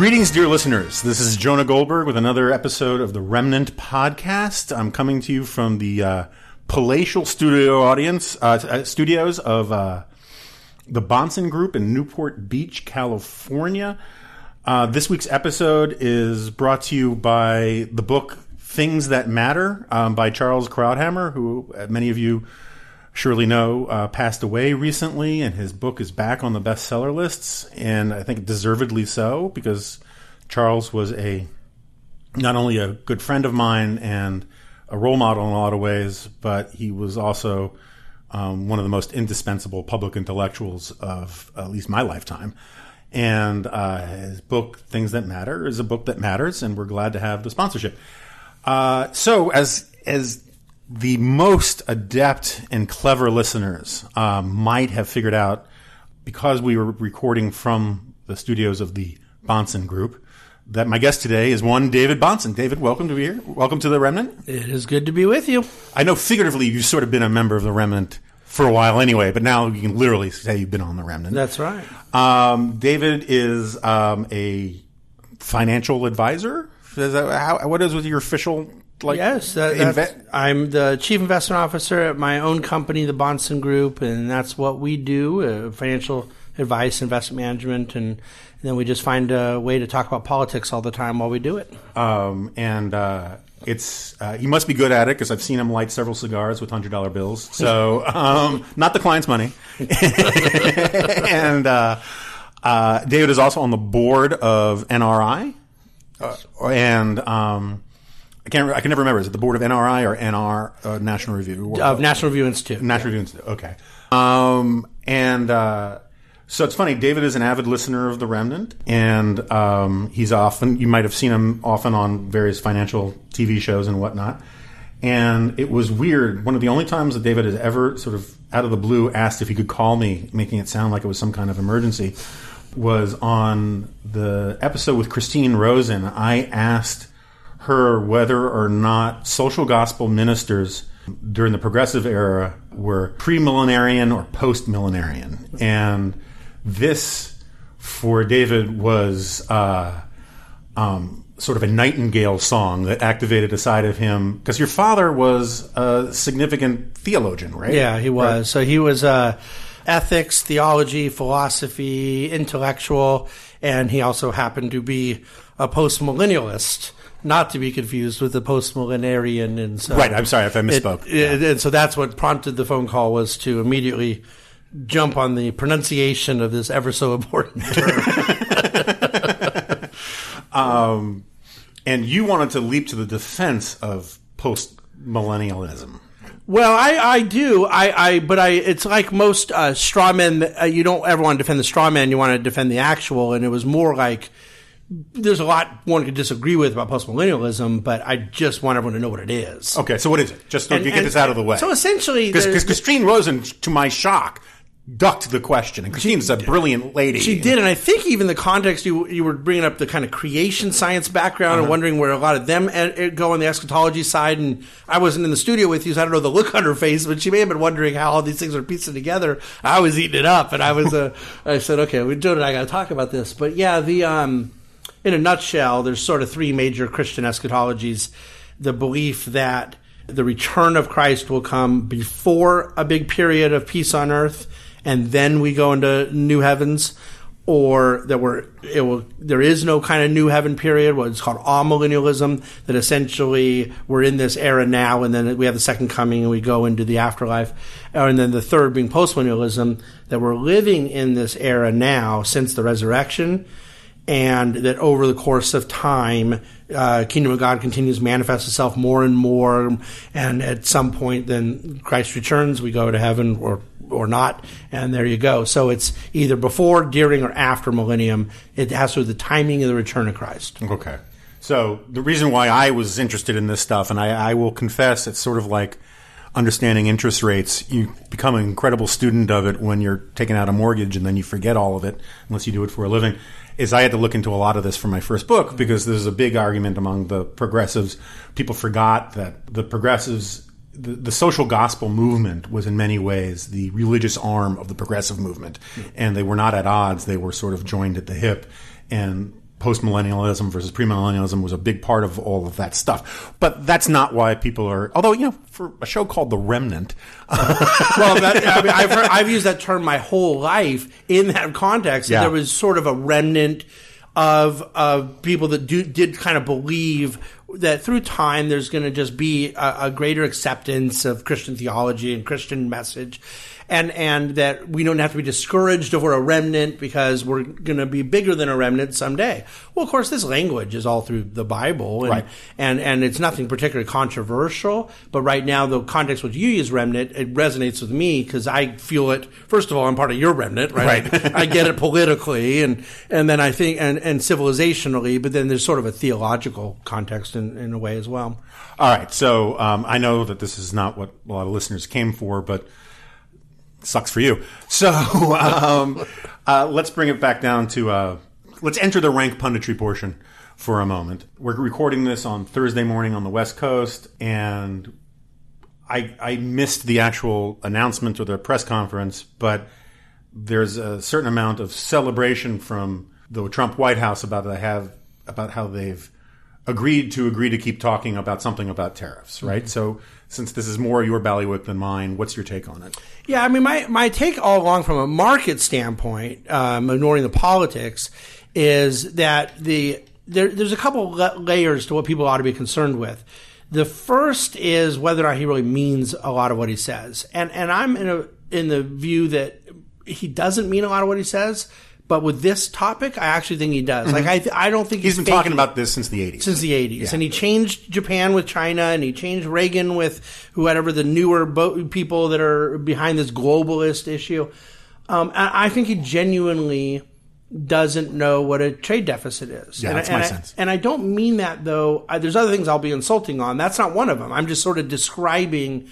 Greetings, dear listeners. This is Jonah Goldberg with another episode of the Remnant Podcast. I'm coming to you from the uh, palatial studio audience uh, uh, studios of uh, the Bahnsen Group in Newport Beach, California. Uh, this week's episode is brought to you by the book Things That Matter um, by Charles Krauthammer, who uh, many of you surely No uh, passed away recently, and his book is back on the bestseller lists, and I think deservedly so because Charles was a not only a good friend of mine and a role model in a lot of ways, but he was also um, one of the most indispensable public intellectuals of at least my lifetime. And uh, his book, Things That Matter, is a book that matters, and we're glad to have the sponsorship. Uh, so, as as the most adept and clever listeners uh, might have figured out, because we were recording from the studios of the Bahnsen Group, that my guest today is one David Bahnsen. David, welcome to be here. Welcome to the Remnant. It is good to be with you. I know figuratively you've sort of been a member of the Remnant for a while anyway, but now you can literally say you've been on the Remnant. That's right. Um, David is um, a financial advisor. Is that, how, what is with your official like? Yes, that, inve- I'm the chief investment officer at my own company, the Bahnsen Group, and that's what we do: uh, financial advice, investment management, and, and then we just find a way to talk about politics all the time while we do it. um, and uh, it's uh, he must be good at it because I've seen him light several cigars with hundred dollar bills. So um, not the client's money. and uh, uh, David is also on the board of NRI, uh, and um, I can't. re- I can never remember. Is it the board of NRI or NR uh, National Review? Of National Review Institute. National Review Institute. Okay. Um, and uh, so it's funny. David is an avid listener of The Remnant, and um, he's often you might have seen him often on various financial TV shows and whatnot. And it was weird. One of the only times that David has ever sort of out of the blue asked if he could call me, making it sound like it was some kind of emergency, was on the episode with Christine Rosen. I asked her whether or not social gospel ministers during the progressive era were premillenarian or postmillenarian. And this, for David, was uh, um, sort of a nightingale song that activated a side of him. Because your father was a significant theologian, right? Yeah, he was. Right. So he was uh, ethics, theology, philosophy, intellectual, and he also happened to be a postmillennialist, not to be confused with the postmillenarian. And so, Right, I'm sorry if I misspoke. It- it- and so that's what prompted the phone call was to immediately jump on the pronunciation of this ever so important term. Um, and you wanted to leap to the defense of postmillennialism. Well, I, I do. I, I, but I, it's like most uh, straw men. Uh, you don't ever want to defend the straw man. You want to defend the actual. And it was more like there's a lot one could disagree with about postmillennialism, but I just want everyone to know what it is. Okay, so what is it? Just to And- get and- this out of the way. So essentially, because Christine Rosen, to my shock, ducked the question, and Christine's a brilliant lady. She did, and I think even the context you you were bringing up the kind of creation science background Uh-huh. and wondering where a lot of them uh, uh, go on the eschatology side. And I wasn't in the studio with you, so I don't know the look on her face, but she may have been wondering how all these things are piecing together. I was eating it up, and I was uh, I said, okay, we Joe and I got to talk about this. But yeah, the um, in a nutshell, there's sort of three major Christian eschatologies: the belief that the return of Christ will come before a big period of peace on earth, and then we go into new heavens, or that we're it will there is no kind of new heaven period, what is called amillennialism, that essentially we're in this era now, and then we have the second coming, and we go into the afterlife, uh, and then the third being postmillennialism, that we're living in this era now since the resurrection and that over the course of time, uh, kingdom of God continues to manifest itself more and more, and at some point, then Christ returns, we go to heaven or or not, and there you go. So it's either before, during, or after millennium. It has to do with the timing of the return of Christ. Okay. So the reason why I was interested in this stuff, and I, I will confess, it's sort of like understanding interest rates. You become an incredible student of it when you're taking out a mortgage, and then you forget all of it unless you do it for a living. Is I had to look into a lot of this for my first book because there's a big argument among the progressives. People forgot that the progressives the, the social gospel movement was in many ways the religious arm of the progressive movement, hmm. and they were not at odds. They were sort of joined at the hip, and postmillennialism versus premillennialism was a big part of all of that stuff. But that's not why people are. Although you know, for a show called The Remnant, well, that, I mean, I've, heard, I've used that term my whole life in that context. Yeah. There was sort of a remnant of of people that do, did kind of believe that through time there's going to just be a, a greater acceptance of Christian theology and Christian message. And, and that we don't have to be discouraged if we're a remnant because we're going to be bigger than a remnant someday. Well, of course, this language is all through the Bible, and Right. and and it's nothing particularly controversial. But right now, the context which you use remnant, it resonates with me because I feel it. First of all, I'm part of your remnant, right? Right. I get it politically, and and then I think and and civilizationally, but then there's sort of a theological context in, in a way as well. All right, so um, I know that this is not what a lot of listeners came for, but sucks for you. So um, uh, let's bring it back down to uh, let's enter the rank punditry portion for a moment. We're recording this on Thursday morning on the West Coast, and I, I missed the actual announcement or the press conference, but there's a certain amount of celebration from the Trump White House about have about how they've agreed to agree to keep talking about something about tariffs, right? So since this is more your ballywick than mine, what's your take on it? Yeah, I mean, my, my take all along from a market standpoint, um, ignoring the politics, is that the there, there's a couple layers to what people ought to be concerned with. The first is whether or not he really means a lot of what he says, and and I'm in a in the view that he doesn't mean a lot of what he says. But with this topic, I actually think he does. Like I, th- I don't think He's been faking talking about this since the 80s. since the 80s. And he changed Japan with China and he changed Reagan with whoever the newer bo- people that are behind this globalist issue. Um, I think he genuinely doesn't know what a trade deficit is. Yeah, and, that's I, and my I- sense. and I don't mean that though. I, there's other things I'll be insulting on. That's not one of them. I'm just sort of describing.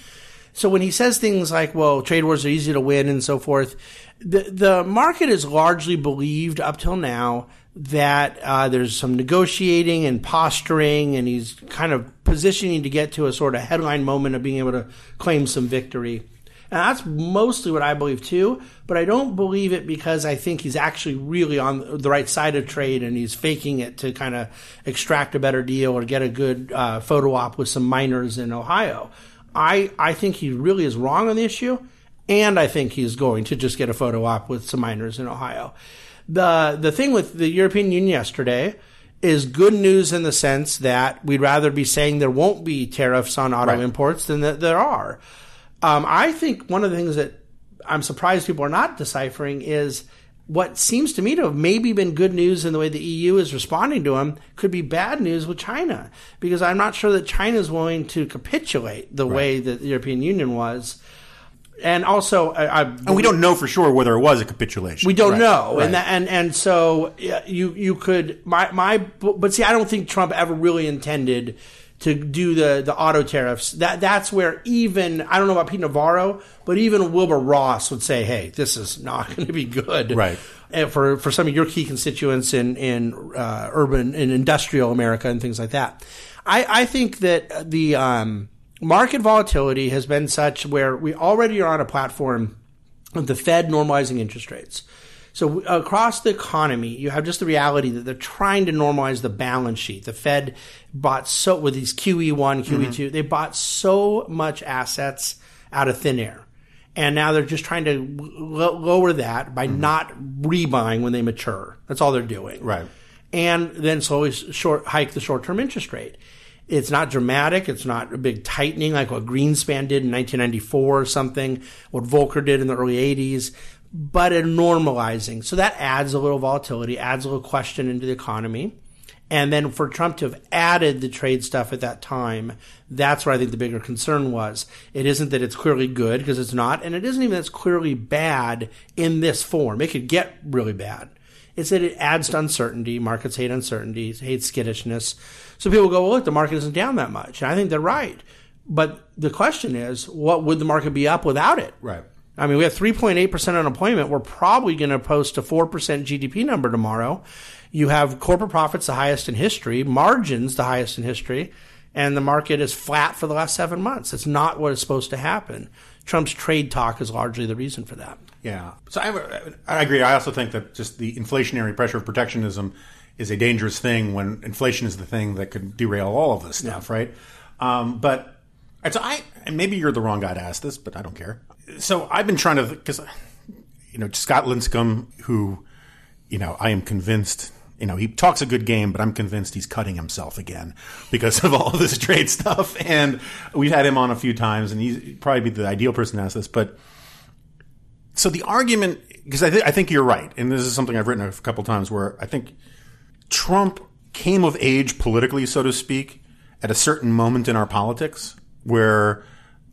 So when he says things like, well, trade wars are easy to win and so forth, the, the market has largely believed up till now that uh, there's some negotiating and posturing, and he's kind of positioning to get to a sort of headline moment of being able to claim some victory. And that's mostly what I believe too, but I don't believe it because I think he's actually really on the right side of trade and he's faking it to kind of extract a better deal or get a good uh, photo op with some miners in Ohio. I, I think he really is wrong on the issue, and I think he's going to just get a photo op with some miners in Ohio. The, the thing with the European Union yesterday is good news in the sense that we'd rather be saying there won't be tariffs on auto Right. imports than that there are. Um, I think one of the things that I'm surprised people are not deciphering is what seems to me to have maybe been good news in the way the EU is responding to them could be bad news with China because I'm not sure that China is willing to capitulate the way that the European Union was. And also, I, I and we don't know for sure whether it was a capitulation. we don't Right. know, Right. and that, and and so you you could my my but see, I don't think Trump ever really intended to do the the auto tariffs. That that's where even I don't know about Pete Navarro, but even Wilbur Ross would say, "Hey, this is not going to be good." Right. And for for some of your key constituents in in uh, urban and industrial America and things like that, I I think that the um, market volatility has been such where we already are on a platform of the Fed normalizing interest rates. So across the economy, you have just the reality that they're trying to normalize the balance sheet. The Fed bought so with these QE1, QE2, mm-hmm. they bought so much assets out of thin air. And now they're just trying to lo- lower that by mm-hmm. not rebuying when they mature. That's all they're doing. Right. And then slowly short hike the short-term interest rate. It's not dramatic. It's not a big tightening like what Greenspan did in 1994 or something, what Volcker did in the early 80s, but a normalizing. So that adds a little volatility, adds a little question into the economy. And then for Trump to have added the trade stuff at that time, that's where I think the bigger concern was. It isn't that it's clearly good, because it's not, and it isn't even that it's clearly bad in this form. It could get really bad. It's that it adds to uncertainty. Markets hate uncertainty, hate skittishness. So people go, well, look, the market isn't down that much. And I think they're right. But the question is, what would the market be up without it? Right. I mean, we have 3.8% unemployment. We're probably going to post a 4% GDP number tomorrow. You have corporate profits the highest in history, margins the highest in history, and the market is flat for the last seven months. It's not what is supposed to happen. Trump's trade talk is largely the reason for that. Yeah. So I, I agree. I also think that just the inflationary pressure of protectionism is a dangerous thing when inflation is the thing that could derail all of this stuff, right? Um, but so I, and maybe you're the wrong guy to ask this, but I don't care. So I've been trying to, because, you know, Scott Lincicome, who, you know, I am convinced, you know, he talks a good game, but I'm convinced he's cutting himself again because of all this trade stuff. And we've had him on a few times, and he's probably be the ideal person to ask this. But so the argument, because I, th- I think you're right, and this is something I've written a couple times where I think Trump came of age politically, so to speak, at a certain moment in our politics where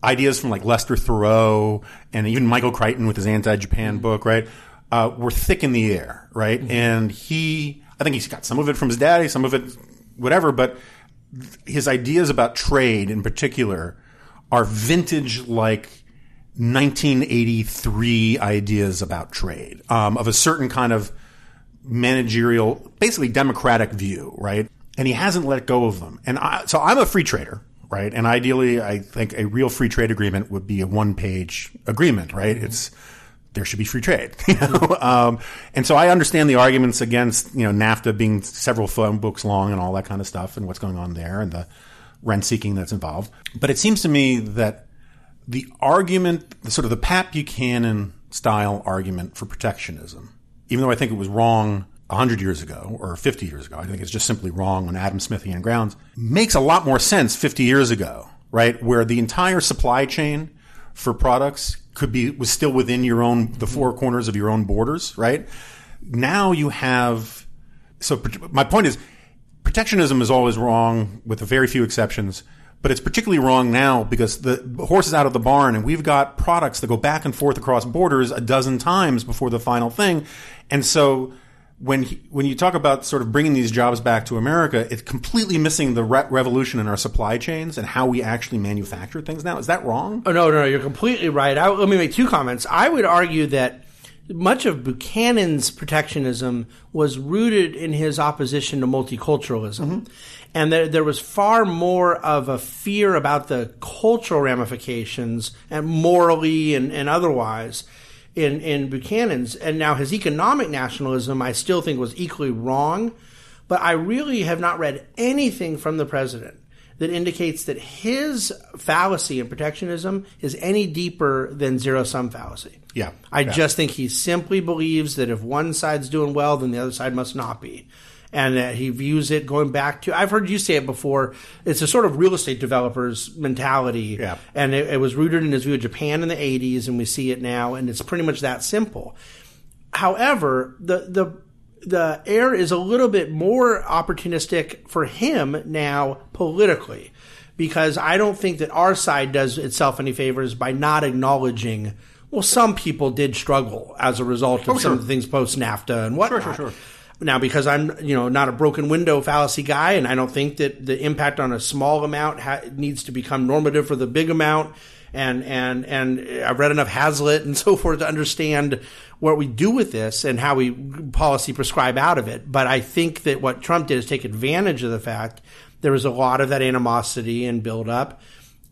ideas from like Lester Thurow and even Michael Crichton with his anti-Japan book, right, uh, were thick in the air, right? Mm-hmm. And he, I think he's got some of it from his daddy, some of it, whatever, but his ideas about trade in particular are vintage like 1983 ideas about trade um, of a certain kind of managerial, basically democratic view, right? And he hasn't let go of them. And I, so I'm a free trader, right? And ideally, I think a real free trade agreement would be a one page agreement, right? Mm-hmm. It's, there should be free trade. You know? um, and so I understand the arguments against, you know, NAFTA being several phone books long and all that kind of stuff and what's going on there and the rent seeking that's involved. But it seems to me that the argument, sort of the Pat Buchanan style argument for protectionism, even though I think it was wrong 100 years ago or 50 years ago. I think it's just simply wrong on Adam Smithian grounds. Makes a lot more sense 50 years ago, right? Where the entire supply chain for products could be, was still within your own, the four corners of your own borders, right? Now you have, so my point is, protectionism is always wrong with a very few exceptions. But it's particularly wrong now because the horse is out of the barn and we've got products that go back and forth across borders a dozen times before the final thing. And so when he, when you talk about sort of bringing these jobs back to America, it's completely missing the re- revolution in our supply chains and how we actually manufacture things now. Is that wrong? Oh no, no, you're completely right. I, let me make two comments. I would argue that much of Buchanan's protectionism was rooted in his opposition to multiculturalism. Mm-hmm. And there, there was far more of a fear about the cultural ramifications and morally and, and otherwise in, in Buchanan's. And now his economic nationalism, I still think was equally wrong. But I really have not read anything from the president that indicates that his fallacy in protectionism is any deeper than zero sum fallacy. Yeah. I yeah. just think he simply believes that if one side's doing well, then the other side must not be and uh, he views it going back to I've heard you say it before. It's a sort of real estate developer's mentality, yeah. and it, it was rooted in his view of Japan in the '80s, and we see it now, and it's pretty much that simple. However, the the the air is a little bit more opportunistic for him now politically because I don't think that our side does itself any favors by not acknowledging. Well, some people did struggle as a result of oh, some sure. of the things post NAFTA and whatnot. Sure, sure, sure. Now, because I'm, you know, not a broken window fallacy guy, and I don't think that the impact on a small amount ha- needs to become normative for the big amount. And, and, and I've read enough Hazlitt and so forth to understand what we do with this and how we policy prescribe out of it. But I think that what Trump did is take advantage of the fact there was a lot of that animosity and buildup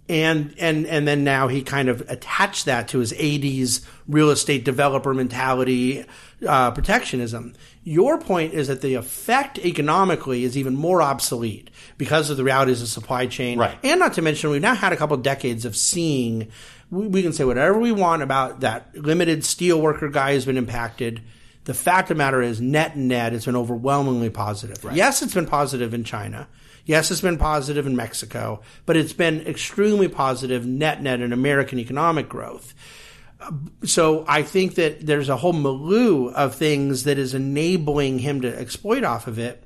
and and and then now he kind of attached that to his 80s real estate developer mentality uh, protectionism your point is that the effect economically is even more obsolete because of the realities of supply chain right. and not to mention we've now had a couple decades of seeing we, we can say whatever we want about that limited steel worker guy who's been impacted the fact of the matter is net net it's been overwhelmingly positive right. yes it's been positive in china Yes, it's been positive in Mexico, but it's been extremely positive net net in American economic growth. So I think that there's a whole milieu of things that is enabling him to exploit off of it.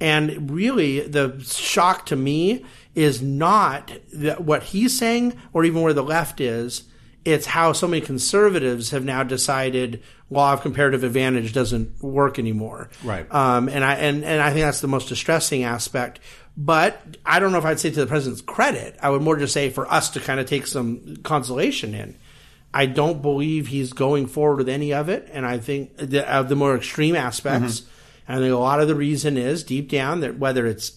And really, the shock to me is not that what he's saying or even where the left is. It's how so many conservatives have now decided law of comparative advantage doesn't work anymore. Right. Um, and I and, and I think that's the most distressing aspect. But I don't know if I'd say to the president's credit. I would more just say for us to kind of take some consolation in. I don't believe he's going forward with any of it, and I think the, of the more extreme aspects. Mm-hmm. And I think a lot of the reason is deep down that whether it's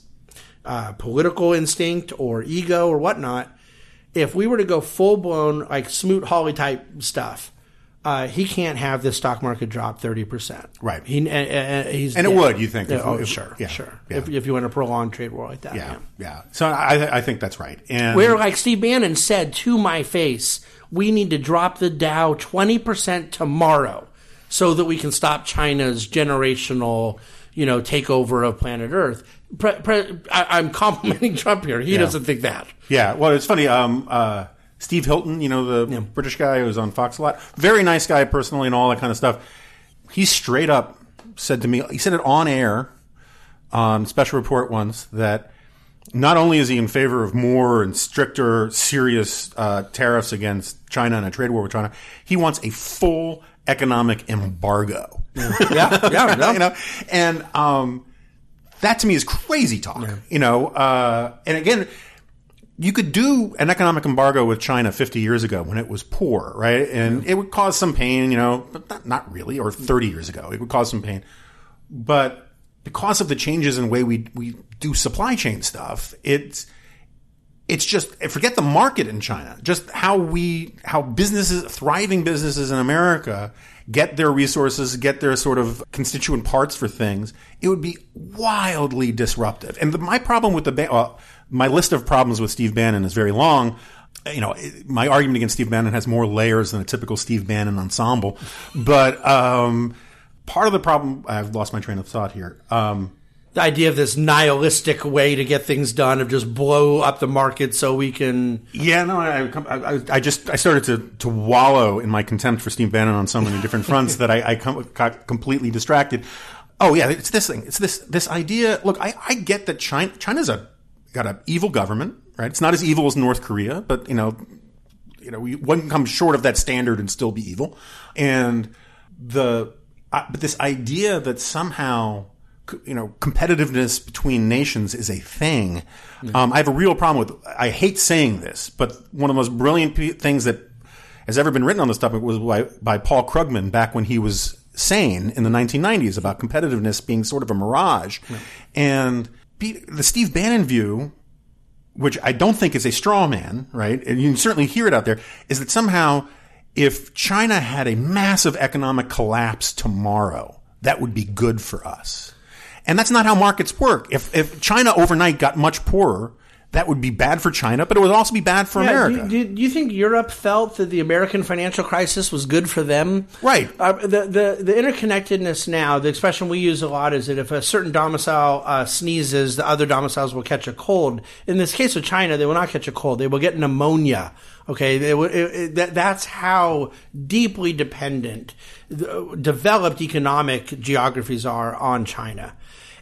uh, political instinct or ego or whatnot, if we were to go full blown like Smoot Hawley type stuff, uh, he can't have the stock market drop thirty percent. Right. He, uh, uh, he's And it dead. would, you think, Yeah, if- oh, if- sure, yeah, sure. yeah. If, if you want a prolonged trade war like that, Yeah, yeah. yeah. So I, I think that's right. And Where, like Steve Bannon said to my face, we need to drop the Dow 20% tomorrow so that we can stop China's generational, you know, takeover of planet Earth. Pre- pre- I, I'm complimenting Trump here. He doesn't think that. Yeah, well, it's funny. Um, uh, Steve Hilton, you know, the British guy who was on Fox a lot, very nice guy personally and all that kind of stuff. He straight up said to me, he said it on air on special report once that not only is he in favor of more and stricter, serious uh, tariffs against China and a trade war with China, he wants a full economic embargo. Yeah, yeah, yeah. you know, and um, that to me is crazy talk. You know, uh, and again, you could do an economic embargo with China 50 years ago when it was poor, right? And it would cause some pain, you know, but not, not really. Or 30 years ago, it would cause some pain. But because of the changes in the way we we do supply chain stuff, it's it's just forget the market in China. Just how we how businesses, thriving businesses in America, get their resources, get their sort of constituent parts for things. It would be wildly disruptive. And the, my problem with the well, my list of problems with Steve Bannon is very long. You know, my argument against Steve Bannon has more layers than a typical Steve Bannon ensemble. But um, part of the problem, I've lost my train of thought here. Um, The idea of this nihilistic way to get things done, of just blow up the market so we can. Yeah, no, I, I, I just I started to, to wallow in my contempt for Steve Bannon on so many different fronts that I, I com- got completely distracted. Oh yeah, it's this thing. It's this this idea. Look, I, I get that China China's a got an evil government, right? It's not as evil as North Korea, but you know, you know, we- one can come short of that standard and still be evil. And the uh, but this idea that somehow you know competitiveness between nations is a thing. Um, I have a real problem with. I hate saying this, but one of the most brilliant pe- things that has ever been written on this topic was by, by Paul Krugman back when he was sane in the 1990s about competitiveness being sort of a mirage, and be, the Steve Bannon view which I don't think is a straw man, right? And you can certainly hear it out there, is that somehow if China had a massive economic collapse tomorrow, that would be good for us. And that's not how markets work. If, if China overnight got much poorer, that would be bad for China, but it would also be bad for Yeah, America. do, do, do you think Europe felt that the American financial crisis was good for them? Right. Uh, the, the the interconnectedness now, the expression we use a lot is that if a certain domicile uh, sneezes, the other domiciles will catch a cold. In this case of China, they will not catch a cold; they will get pneumonia. Okay, will, it, it, that, that's how deeply dependent the developed economic geographies are on China.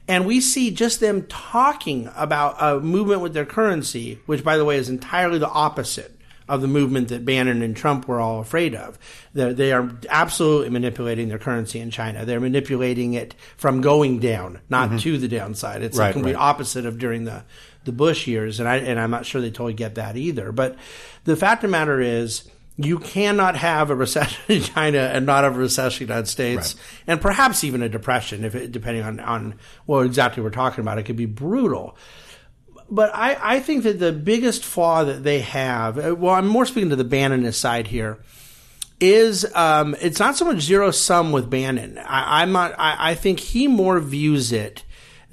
And we see just them talking about a movement with their currency, which, by the way, is entirely the opposite of the movement that Bannon and Trump were all afraid of. They're, they are absolutely manipulating their currency in China. They're manipulating it from going down, not mm-hmm. to the downside. It's Right, the complete right. opposite of during the, the Bush years, and I and I'm not sure they totally get that either. But the fact of the matter is, you cannot have a recession in China and not have a recession in the United States, and perhaps even a depression, if it, depending on on what exactly we're talking about. It could be brutal. But I, I think that the biggest flaw that they have, uh, well, I'm more speaking to the Bannonist side here, is um, it's not so much zero sum with Bannon. I, I'm not. I, I think he more views it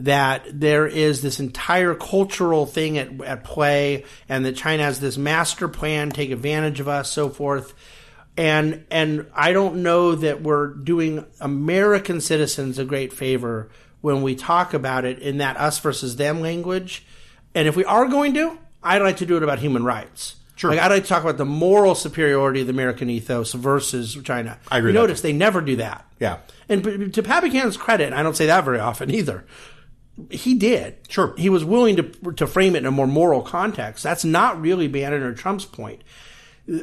that there is this entire cultural thing at, at play, and that China has this master plan, take advantage of us, so forth. And and I don't know that we're doing American citizens a great favor when we talk about it in that us versus them language. And if we are going to, I'd like to do it about human rights. Sure. Like I'd like to talk about the moral superiority of the American ethos versus China. I agree You with that. notice they never do that. Yeah. And to Pat Buchanan's credit, I don't say that very often either, he did. Sure. He was willing to to frame it in a more moral context. That's not really Bannon or Trump's point.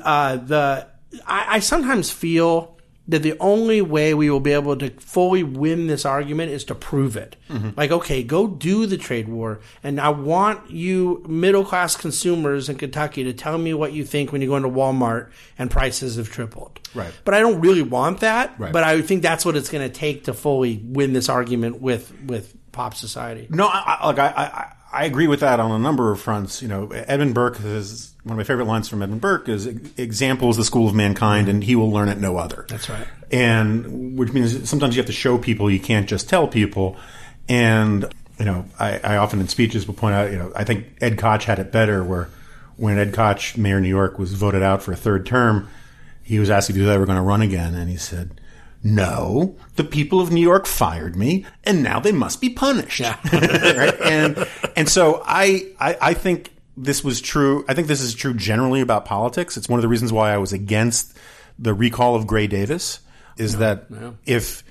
Uh, the I, I sometimes feel that the only way we will be able to fully win this argument is to prove it. Like, okay, go do the trade war, and I want you middle class consumers in Kentucky to tell me what you think when you go into Walmart and prices have tripled. Right. But I don't really want that. Right. But I think that's what it's going to take to fully win this argument with with pop society. No, I, I, like I, I, I agree with that on a number of fronts. You know, Edmund Burke is one of my favorite lines from Edmund Burke is example is the school of mankind and he will learn it no other. That's right. And which means sometimes you have to show people, you can't just tell people. And, you know, I, I often in speeches will point out, you know, I think Ed Koch had it better where when Ed Koch, mayor of New York, was voted out for a third term, he was asked if he was ever going to run again. And he said, no, the people of New York fired me, and now they must be punished. Yeah. right? And and so I, I I think this was true. I think this is true generally about politics. It's one of the reasons why I was against the recall of Gray Davis. Is that if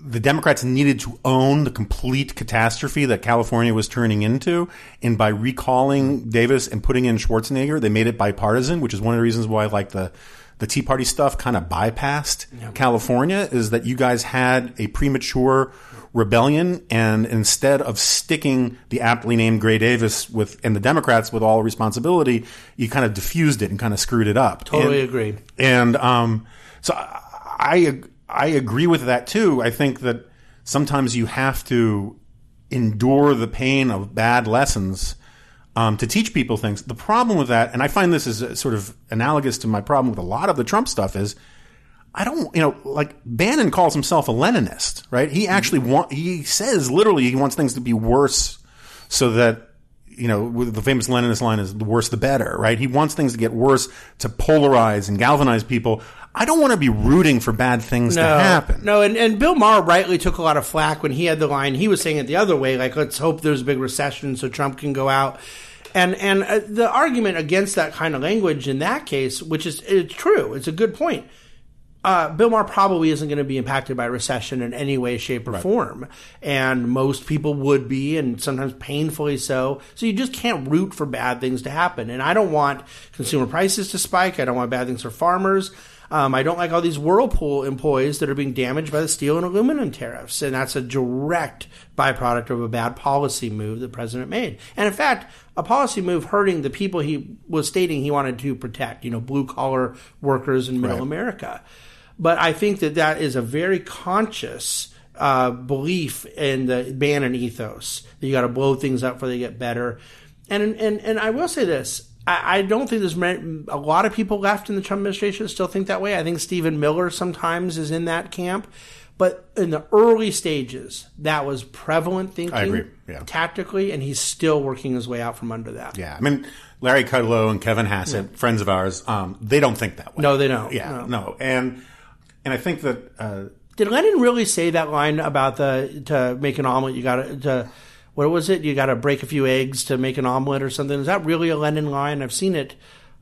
the Democrats needed to own the complete catastrophe that California was turning into, and by recalling Davis and putting in Schwarzenegger, they made it bipartisan, which is one of the reasons why I like the the Tea Party stuff kind of bypassed California is that you guys had a premature rebellion, and instead of sticking the aptly named Gray Davis with and the Democrats with all responsibility, you kind of diffused it and kind of screwed it up. Totally And- agree. and um, so I I agree with that too. I think that sometimes you have to endure the pain of bad lessons um, to teach people things. The problem with that, and I find this is uh, sort of analogous to my problem with a lot of the Trump stuff, is I don't, you know, like Bannon calls himself a Leninist, right? He actually want, he says literally he wants things to be worse so that you know, the famous Leninist line is the worse the better, right? He wants things to get worse to polarize and galvanize people. I don't want to be rooting for bad things to happen. No, and, and Bill Maher rightly took a lot of flack when he had the line. He was saying it the other way, like let's hope there's a big recession so Trump can go out. And and uh, the argument against that kind of language in that case, which is it's true, it's a good point. Uh, Bill Maher probably isn't going to be impacted by recession in any way, shape, or form, and most people would be, and sometimes painfully so. So you just can't root for bad things to happen. And I don't want consumer prices to spike. I don't want bad things for farmers. Um, I don't like all these Whirlpool employees that are being damaged by the steel and aluminum tariffs, and that's a direct byproduct of a bad policy move the president made. And in fact, a policy move hurting the people he was stating he wanted to protect, you know, blue collar workers in middle Right. America. But I think that that is a very conscious uh, belief in the Bannon ethos that you got to blow things up before they get better. And and and I will say this: I, I don't think there's many, a lot of people left in the Trump administration that still think that way. I think Stephen Miller sometimes is in that camp. But in the early stages, that was prevalent thinking I agree, yeah. tactically, and he's still working his way out from under that. Yeah, I mean, Larry Kudlow and Kevin Hassett, friends of ours, um, they don't think that way. No, they don't. Yeah, No. no, and and I think that uh, Did Lenin really say that line about the to make an omelet? You got to what was it? You got to break a few eggs to make an omelet or something. Is that really a Lenin line? I've seen it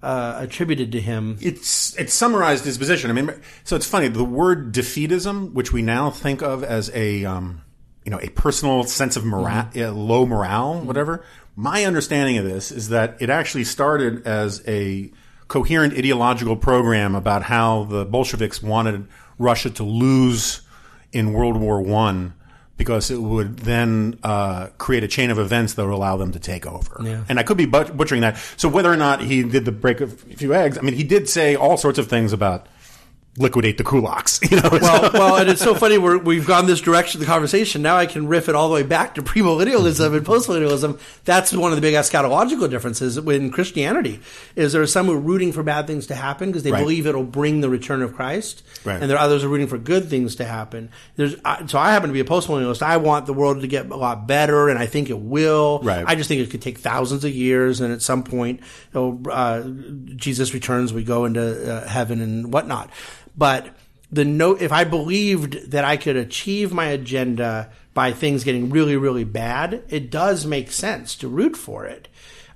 uh, attributed to him. it's it's summarized his position. I mean, so it's funny the word defeatism, which we now think of as a um, you know a personal sense of morale, low morale, whatever. My understanding of this is that it actually started as a coherent ideological program about how the Bolsheviks wanted Russia to lose in World War One because it would then uh, create a chain of events that would allow them to take over. Yeah. And I could be but- butchering that. So whether or not he did the break of a few eggs, I mean, he did say all sorts of things about liquidate the kulaks. You know, Well, well, and it's so funny we're, we've gone this direction of the conversation. Now I can riff it all the way back to premillennialism and postmillennialism. That's one of the big eschatological differences in Christianity. Is there are some who are rooting for bad things to happen because they Right. believe it'll bring the return of Christ, Right. and there are others who are rooting for good things to happen. There's so I happen to be a postmillennialist. I want the world to get a lot better, and I think it will. Right. I just think it could take thousands of years, and at some point, uh, Jesus returns, we go into uh, heaven and whatnot. But the note, if I believed that I could achieve my agenda by things getting really, really bad, it does make sense to root for it.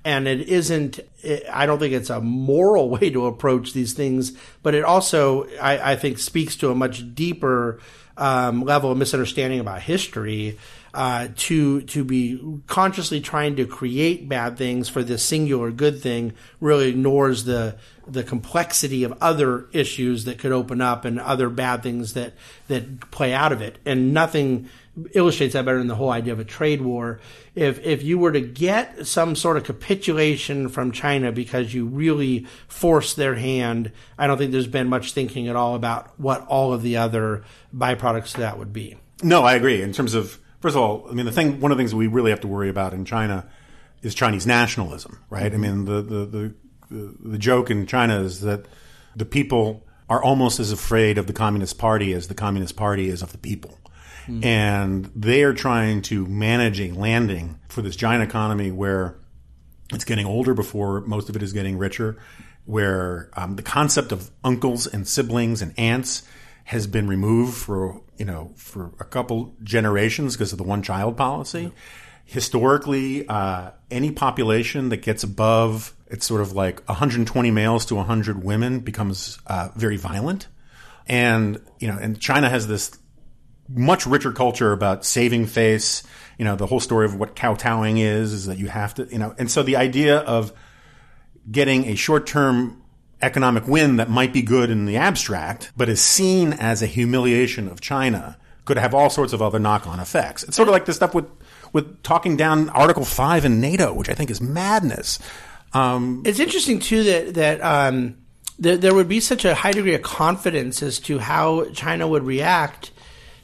And it isn't, it, I don't think it's a moral way to approach these things, but it also, I, I think, speaks to a much deeper um, level of misunderstanding about history uh, to to be consciously trying to create bad things for this singular good thing really ignores the the complexity of other issues that could open up and other bad things that that play out of it. And nothing illustrates that better than the whole idea of a trade war. If if you were to get some sort of capitulation from China because you really forced their hand I don't think there's been much thinking at all about what all of the other byproducts that would be. No, I agree. In terms of first of all, I mean the thing, one of the things we really have to worry about in China is Chinese nationalism, right? I mean, the, the, the, the, the joke in China is that the people are almost as afraid of the Communist Party as the Communist Party is of the people. Mm-hmm. And they are trying to manage a landing for this giant economy where it's getting older before most of it is getting richer, where um, the concept of uncles and siblings and aunts has been removed for you know for a couple generations because of the one child policy. Historically, uh, any population that gets above it's sort of like 120 males to 100 women becomes uh, very violent, and you know, and China has this much richer culture about saving face. You know, the whole story of what kowtowing is is that you have to, you know, and so the idea of getting a short term economic win that might be good in the abstract, but is seen as a humiliation of China, could have all sorts of other knock on effects. It's sort of like the stuff with with talking down Article Five in NATO, which I think is madness. Um, it's interesting too that that um, th- there would be such a high degree of confidence as to how China would react.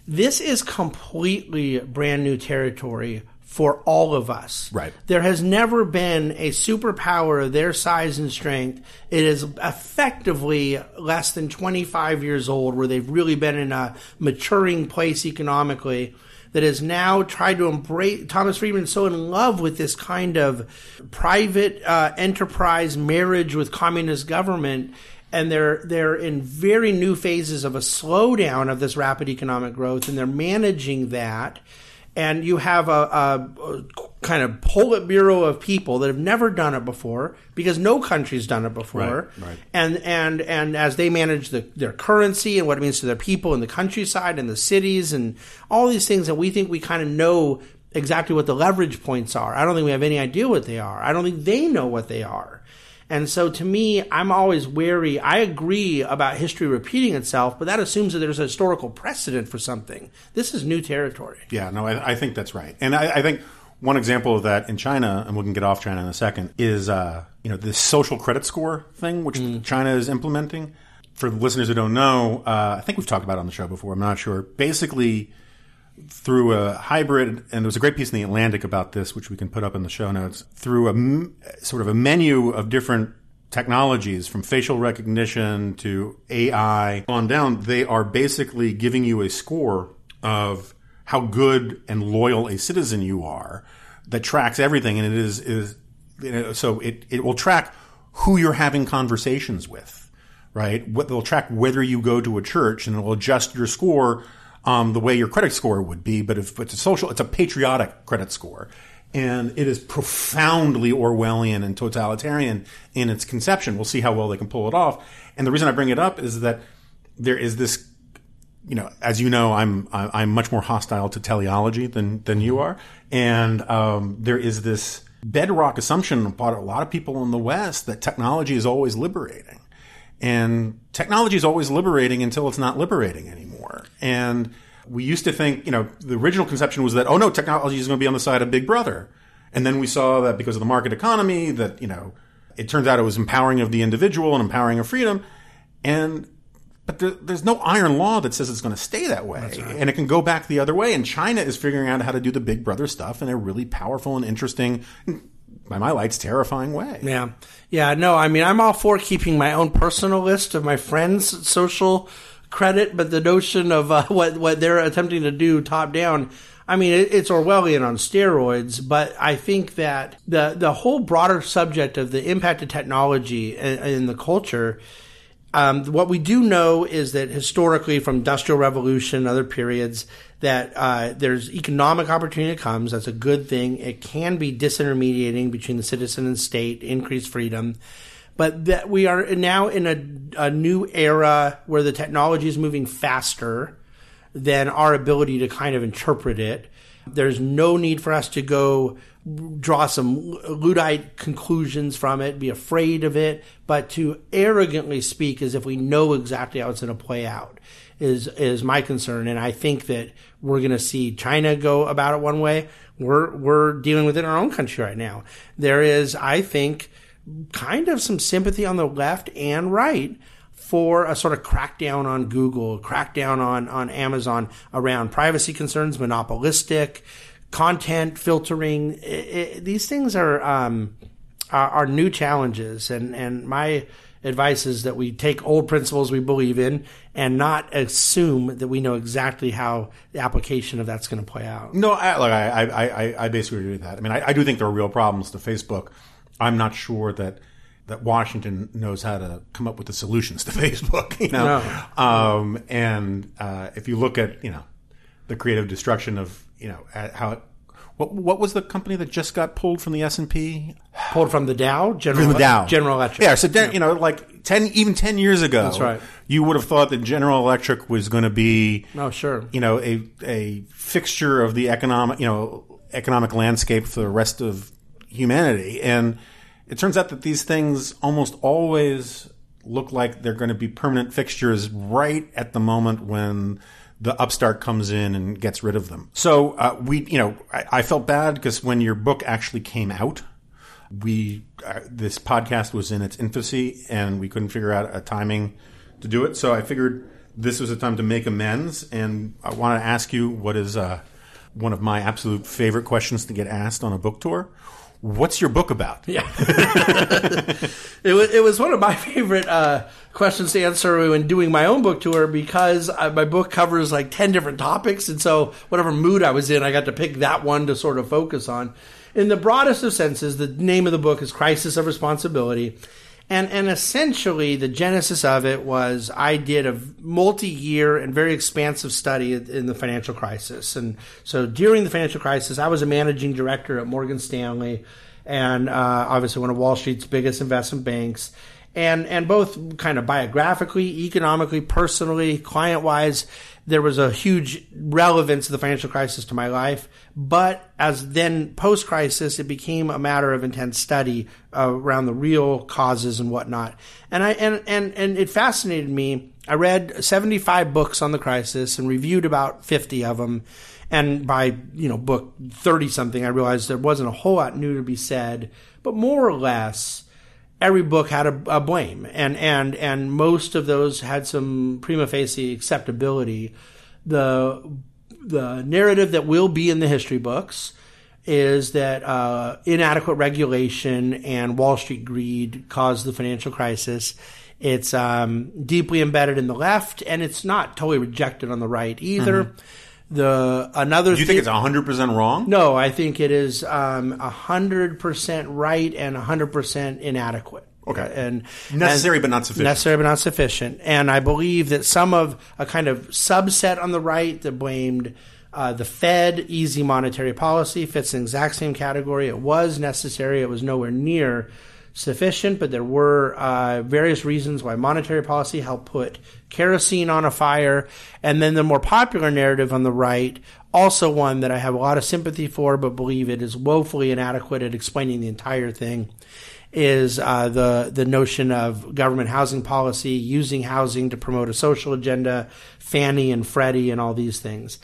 This is completely brand new territory for all of us. Right. There has never been a superpower of their size and strength. It is effectively less than 25 years old where they've really been in a maturing place economically that has now tried to embrace Thomas Friedman so in love with this kind of private uh, enterprise marriage with communist government and they're they're in very new phases of a slowdown of this rapid economic growth and they're managing that and you have a, a, a, kind of Politburo of people that have never done it before because no country's done it before. Right, right. And and and as they manage the, their currency and what it means to their people in the countryside and the cities and all these things that we think we kind of know exactly what the leverage points are. I don't think we have any idea what they are. I don't think they know what they are. And so to me, I'm always wary. I agree about history repeating itself, but that assumes that there's a historical precedent for something. This is new territory. Yeah, no, I, I think that's right. And I, I, think one example of that in China, and we can get off China in a second, is uh, you know this social credit score thing, which mm. China is implementing. For the listeners who don't know, uh, I think we've talked about it on the show before. I'm not sure. Basically, through a hybrid, and there was a great piece in the Atlantic about this, which we can put up in the show notes, through a sort of a menu of different technologies from facial recognition to AI on down, they are basically giving you a score of how good and loyal a citizen you are that tracks everything. And it is, is you know, so it, it will track who you're having conversations with, right? What they'll track whether you go to a church and it'll adjust your score um, the way your credit score would be, but if it's a social, it's a patriotic credit score. And it is profoundly Orwellian and totalitarian in its conception. We'll see how well they can pull it off. And the reason I bring it up is that there is this, you know, as you know, I'm I'm much more hostile to teleology than than you are, and um, there is this bedrock assumption about a lot of people in the West that technology is always liberating and technology is always liberating until it's not liberating anymore. And we used to think, you know, the original conception was that, oh no, technology is going to be on the side of Big Brother. And then we saw that because of the market economy, that, you know, it turns out it was empowering of the individual and empowering of freedom. And, but there, there's no iron law that says it's going to stay that way. Right. And it can go back the other way. And China is figuring out how to do the Big Brother stuff in a really powerful and interesting, by my lights, terrifying way. Yeah. Yeah. No, I mean, I'm all for keeping my own personal list of my friends' social credit, but the notion of uh, what, what they're attempting to do top down, I mean, it, it's Orwellian on steroids, but I think that the, the whole broader subject of the impact of technology in, the culture um, what we do know is that historically, from industrial revolution and other periods, that uh, there's economic opportunity that comes. That's a good thing. It can be disintermediating between the citizen and state, increased freedom. But that we are now in a, a new era where the technology is moving faster than our ability to kind of interpret it. There's no need for us to go draw some Luddite conclusions from it, be afraid of it, but to arrogantly speak as if we know exactly how it's going to play out is is my concern. And I think that we're going to see China go about it one way. We're we're dealing with it in our own country right now. There is, I think, kind of some sympathy on the left and right for a sort of crackdown on Google, crackdown on on Amazon around privacy concerns, monopolistic content filtering. i i these things are, um, are are new challenges, and and my advice is that we take old principles we believe in and not assume that we know exactly how the application of that's going to play out. No, I, I, I, I, I basically agree with that. I mean, I, I do think there are real problems to Facebook. I'm not sure that that Washington knows how to come up with the solutions to Facebook. You know, um, and uh, if you look at you know the creative destruction of you know how it, what what was the company that just got pulled from the S and P? Pulled from the Dow, General, From the Dow, General Electric. Yeah, so de- you know, like ten, even ten years ago, That's right. You would have thought that General Electric was going to be Oh, sure. you know a a fixture of the economic you know economic landscape for the rest of humanity. And it turns out that these things almost always look like they're going to be permanent fixtures right at the moment when the upstart comes in and gets rid of them. So uh, we you know I, I felt bad because when your book actually came out we uh, this podcast was in its infancy and we couldn't figure out a timing to do it. So i figured this was a time to make amends. And i want to ask you what is uh, one of my absolute favorite questions to get asked on a book tour what's your book about Yeah. it, was, it was one of my favorite uh, questions to answer when doing my own book tour because I, my book covers like 10 different topics. And so, whatever mood I was in, I got to pick that one to sort of focus on. In the broadest of senses, the name of the book is Crisis of Responsibility. And, and essentially, the genesis of it was I did a multi year and very expansive study in the financial crisis. And so during the financial crisis, I was a managing director at Morgan Stanley and uh, obviously one of Wall Street's biggest investment banks. And, and both kind of biographically, economically, personally, client wise, there was a huge relevance of the financial crisis to my life. But as then post crisis, it became a matter of intense study uh, around the real causes and whatnot. And I and, and and it fascinated me. I read 75 books on the crisis and reviewed about 50 of them. And by you know book 30 something, I realized there wasn't a whole lot new to be said. But more or less, every book had a, a blame, and and and most of those had some prima facie acceptability. The the narrative that will be in the history books is that uh, inadequate regulation and Wall Street greed caused the financial crisis. It's um, deeply embedded in the left, and it's not totally rejected on the right either. The another do you think it's 100% wrong no, I think it is um, hundred percent right and hundred percent inadequate. Okay. and Necessary and- but not sufficient. Necessary but not sufficient. And I believe that some of a kind of subset on the right that blamed uh, the Fed easy monetary policy fits in the exact same category. It was necessary. It was nowhere near sufficient, but there were uh, various reasons why monetary policy helped put kerosene on a fire. And then the more popular narrative on the right, also one that I have a lot of sympathy for, but believe it is woefully inadequate at explaining the entire thing, is uh, the the notion of government housing policy, using housing to promote a social agenda, Fannie and Freddie, and all these things.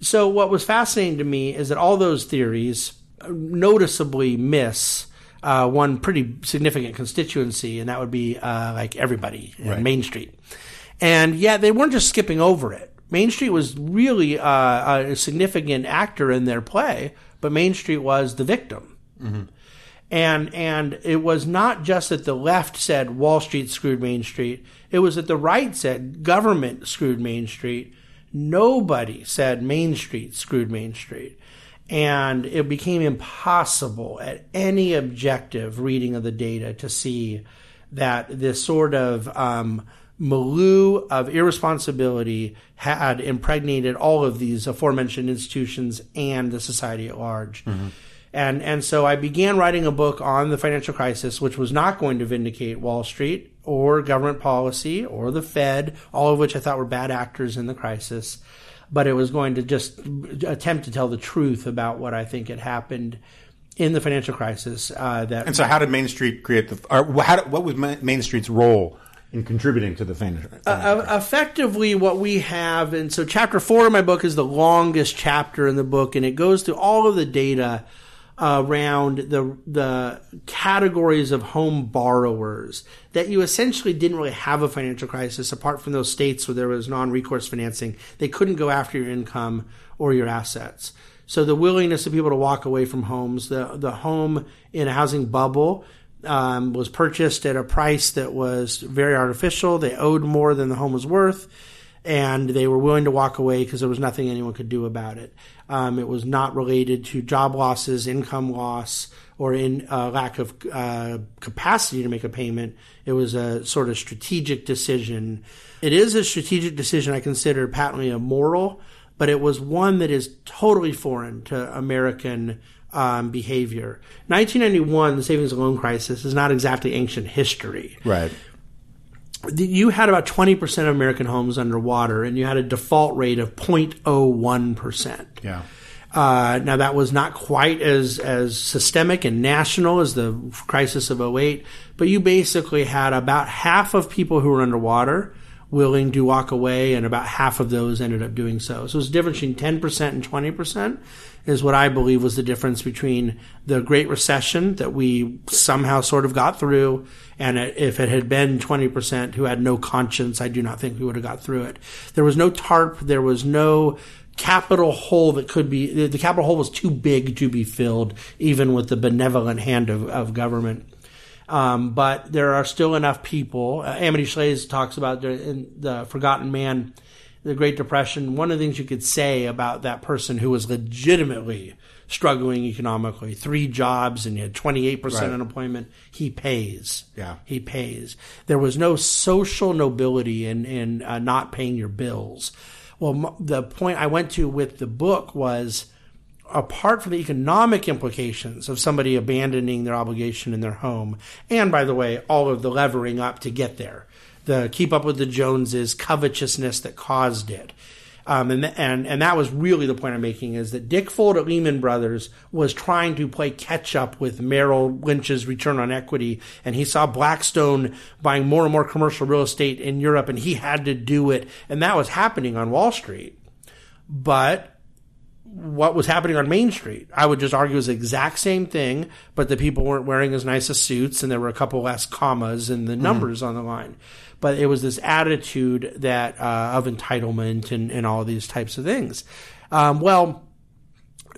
So, what was fascinating to me is that all those theories noticeably miss uh, one pretty significant constituency, and that would be uh, like everybody in Main Street. And yet, they weren't just skipping over it. Main Street was really uh, a significant actor in their play, but Main Street was the victim. And and it was not just that the left said Wall Street screwed Main Street. It was that the right said government screwed Main Street. Nobody said Main Street screwed Main Street. And it became impossible at any objective reading of the data to see that this sort of um, milieu of irresponsibility had impregnated all of these aforementioned institutions and the society at large. And and so I began writing a book on the financial crisis, which was not going to vindicate Wall Street or government policy or the Fed, all of which I thought were bad actors in the crisis. But it was going to just attempt to tell the truth about what I think had happened in the financial crisis. Uh, that and so how did main street create the or how, what was main street's role in contributing to the financial Uh, effectively what we have and so chapter four of my book is the longest chapter in the book and it goes through all of the data around the the categories of home borrowers that you essentially didn't really have a financial crisis apart from those states where there was non-recourse financing. They couldn't go after your income or your assets. So the willingness of people to walk away from homes, the the home in a housing bubble um, was purchased at a price that was very artificial. They owed more than the home was worth, and they were willing to walk away because there was nothing anyone could do about it. Um, it was not related to job losses, income loss, or in uh, lack of uh, capacity to make a payment. It was a sort of strategic decision. It is a strategic decision I consider patently immoral, but it was one that is totally foreign to American um, behavior. 1991, the savings and loan crisis, is not exactly ancient history. Right. You had about 20% of American homes underwater, and you had a default rate of 0.01%. Yeah. Uh, now that was not quite as as systemic and national as the crisis of 08, but you basically had about half of people who were underwater willing to walk away, and about half of those ended up doing so. So it's a difference between 10% and 20% is what I believe was the difference between the Great Recession that we somehow sort of got through, and if it had been 20% who had no conscience, I do not think we would have got through it. There was no TARP, there was no capital hole that could be the capital hole was too big to be filled even with the benevolent hand of, of government. Um, but there are still enough people. Uh, amity shlaes talks about in the forgotten man the great depression one of the things you could say about that person who was legitimately struggling economically three jobs and you had 28% right. unemployment he pays. Yeah. He pays. There was no social nobility in, in uh, not paying your bills. Well, the point I went to with the book was apart from the economic implications of somebody abandoning their obligation in their home, and by the way, all of the levering up to get there, the keep up with the Joneses, covetousness that caused it, um, and, and, and that was really the point I'm making is that Dick Fuld at Lehman Brothers was trying to play catch up with Merrill Lynch's return on equity. And he saw Blackstone buying more and more commercial real estate in Europe and he had to do it. And that was happening on Wall Street. But what was happening on Main Street. I would just argue is the exact same thing, but the people weren't wearing as nice as suits and there were a couple less commas and the mm-hmm. numbers mm-hmm. on the line but it was this attitude that uh, of entitlement and, and all these types of things. Um, well,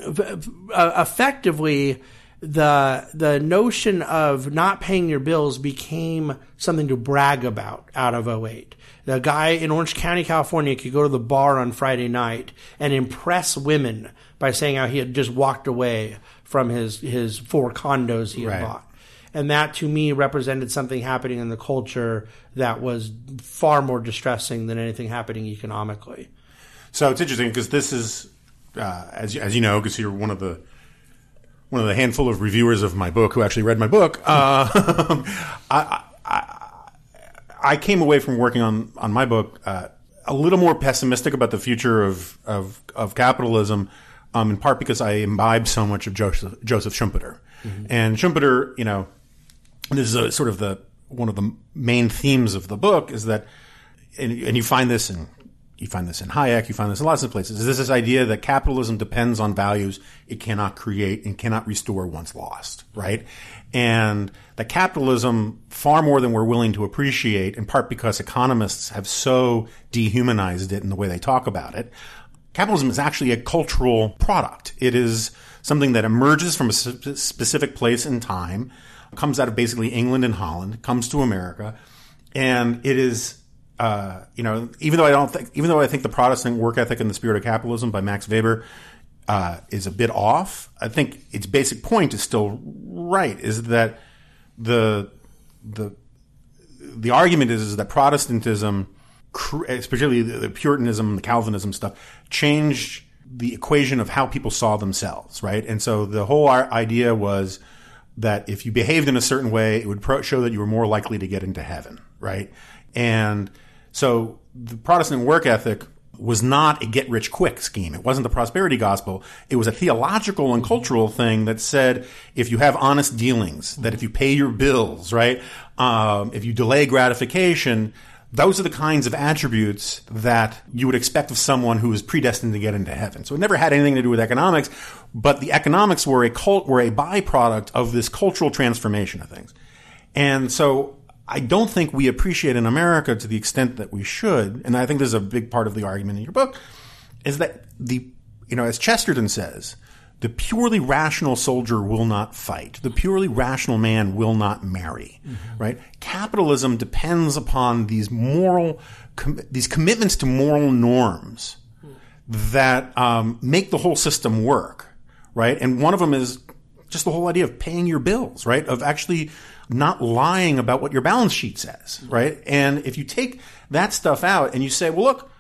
uh, effectively, the the notion of not paying your bills became something to brag about out of 08. The guy in Orange County, California could go to the bar on Friday night and impress women by saying how he had just walked away from his, his four condos he had right. bought and that to me represented something happening in the culture that was far more distressing than anything happening economically. So it's interesting because this is, uh, as as you know, because you're one of the one of the handful of reviewers of my book who actually read my book. Uh, I, I, I came away from working on on my book uh, a little more pessimistic about the future of of, of capitalism. Um, in part because I imbibed so much of Joseph, Joseph Schumpeter. Mm-hmm. And Schumpeter, you know, this is a, sort of the one of the main themes of the book is that, and, and you find this in you find this in Hayek, you find this in lots of places. Is this this idea that capitalism depends on values it cannot create and cannot restore once lost, right? And that capitalism, far more than we're willing to appreciate, in part because economists have so dehumanized it in the way they talk about it, capitalism is actually a cultural product. It is something that emerges from a specific place in time comes out of basically England and Holland, comes to America, and it is, uh, you know, even though I don't think, even though I think the Protestant work ethic and the spirit of capitalism by Max Weber uh, is a bit off, I think its basic point is still right. Is that the the the argument is, is that Protestantism, particularly the Puritanism, and the Calvinism stuff, changed the equation of how people saw themselves, right? And so the whole idea was that if you behaved in a certain way, it would pro- show that you were more likely to get into heaven, right? And so the Protestant work ethic was not a get rich quick scheme. It wasn't the prosperity gospel. It was a theological and cultural thing that said if you have honest dealings, that if you pay your bills, right, um, if you delay gratification, those are the kinds of attributes that you would expect of someone who is predestined to get into heaven. So it never had anything to do with economics, but the economics were a cult, were a byproduct of this cultural transformation of things. And so I don't think we appreciate in America to the extent that we should, and I think this is a big part of the argument in your book, is that the you know, as Chesterton says, the purely rational soldier will not fight. The purely rational man will not marry. Mm-hmm. Right? Capitalism depends upon these moral, com- these commitments to moral norms that um, make the whole system work. Right? And one of them is just the whole idea of paying your bills. Right? Of actually not lying about what your balance sheet says. Right? And if you take that stuff out and you say, well, look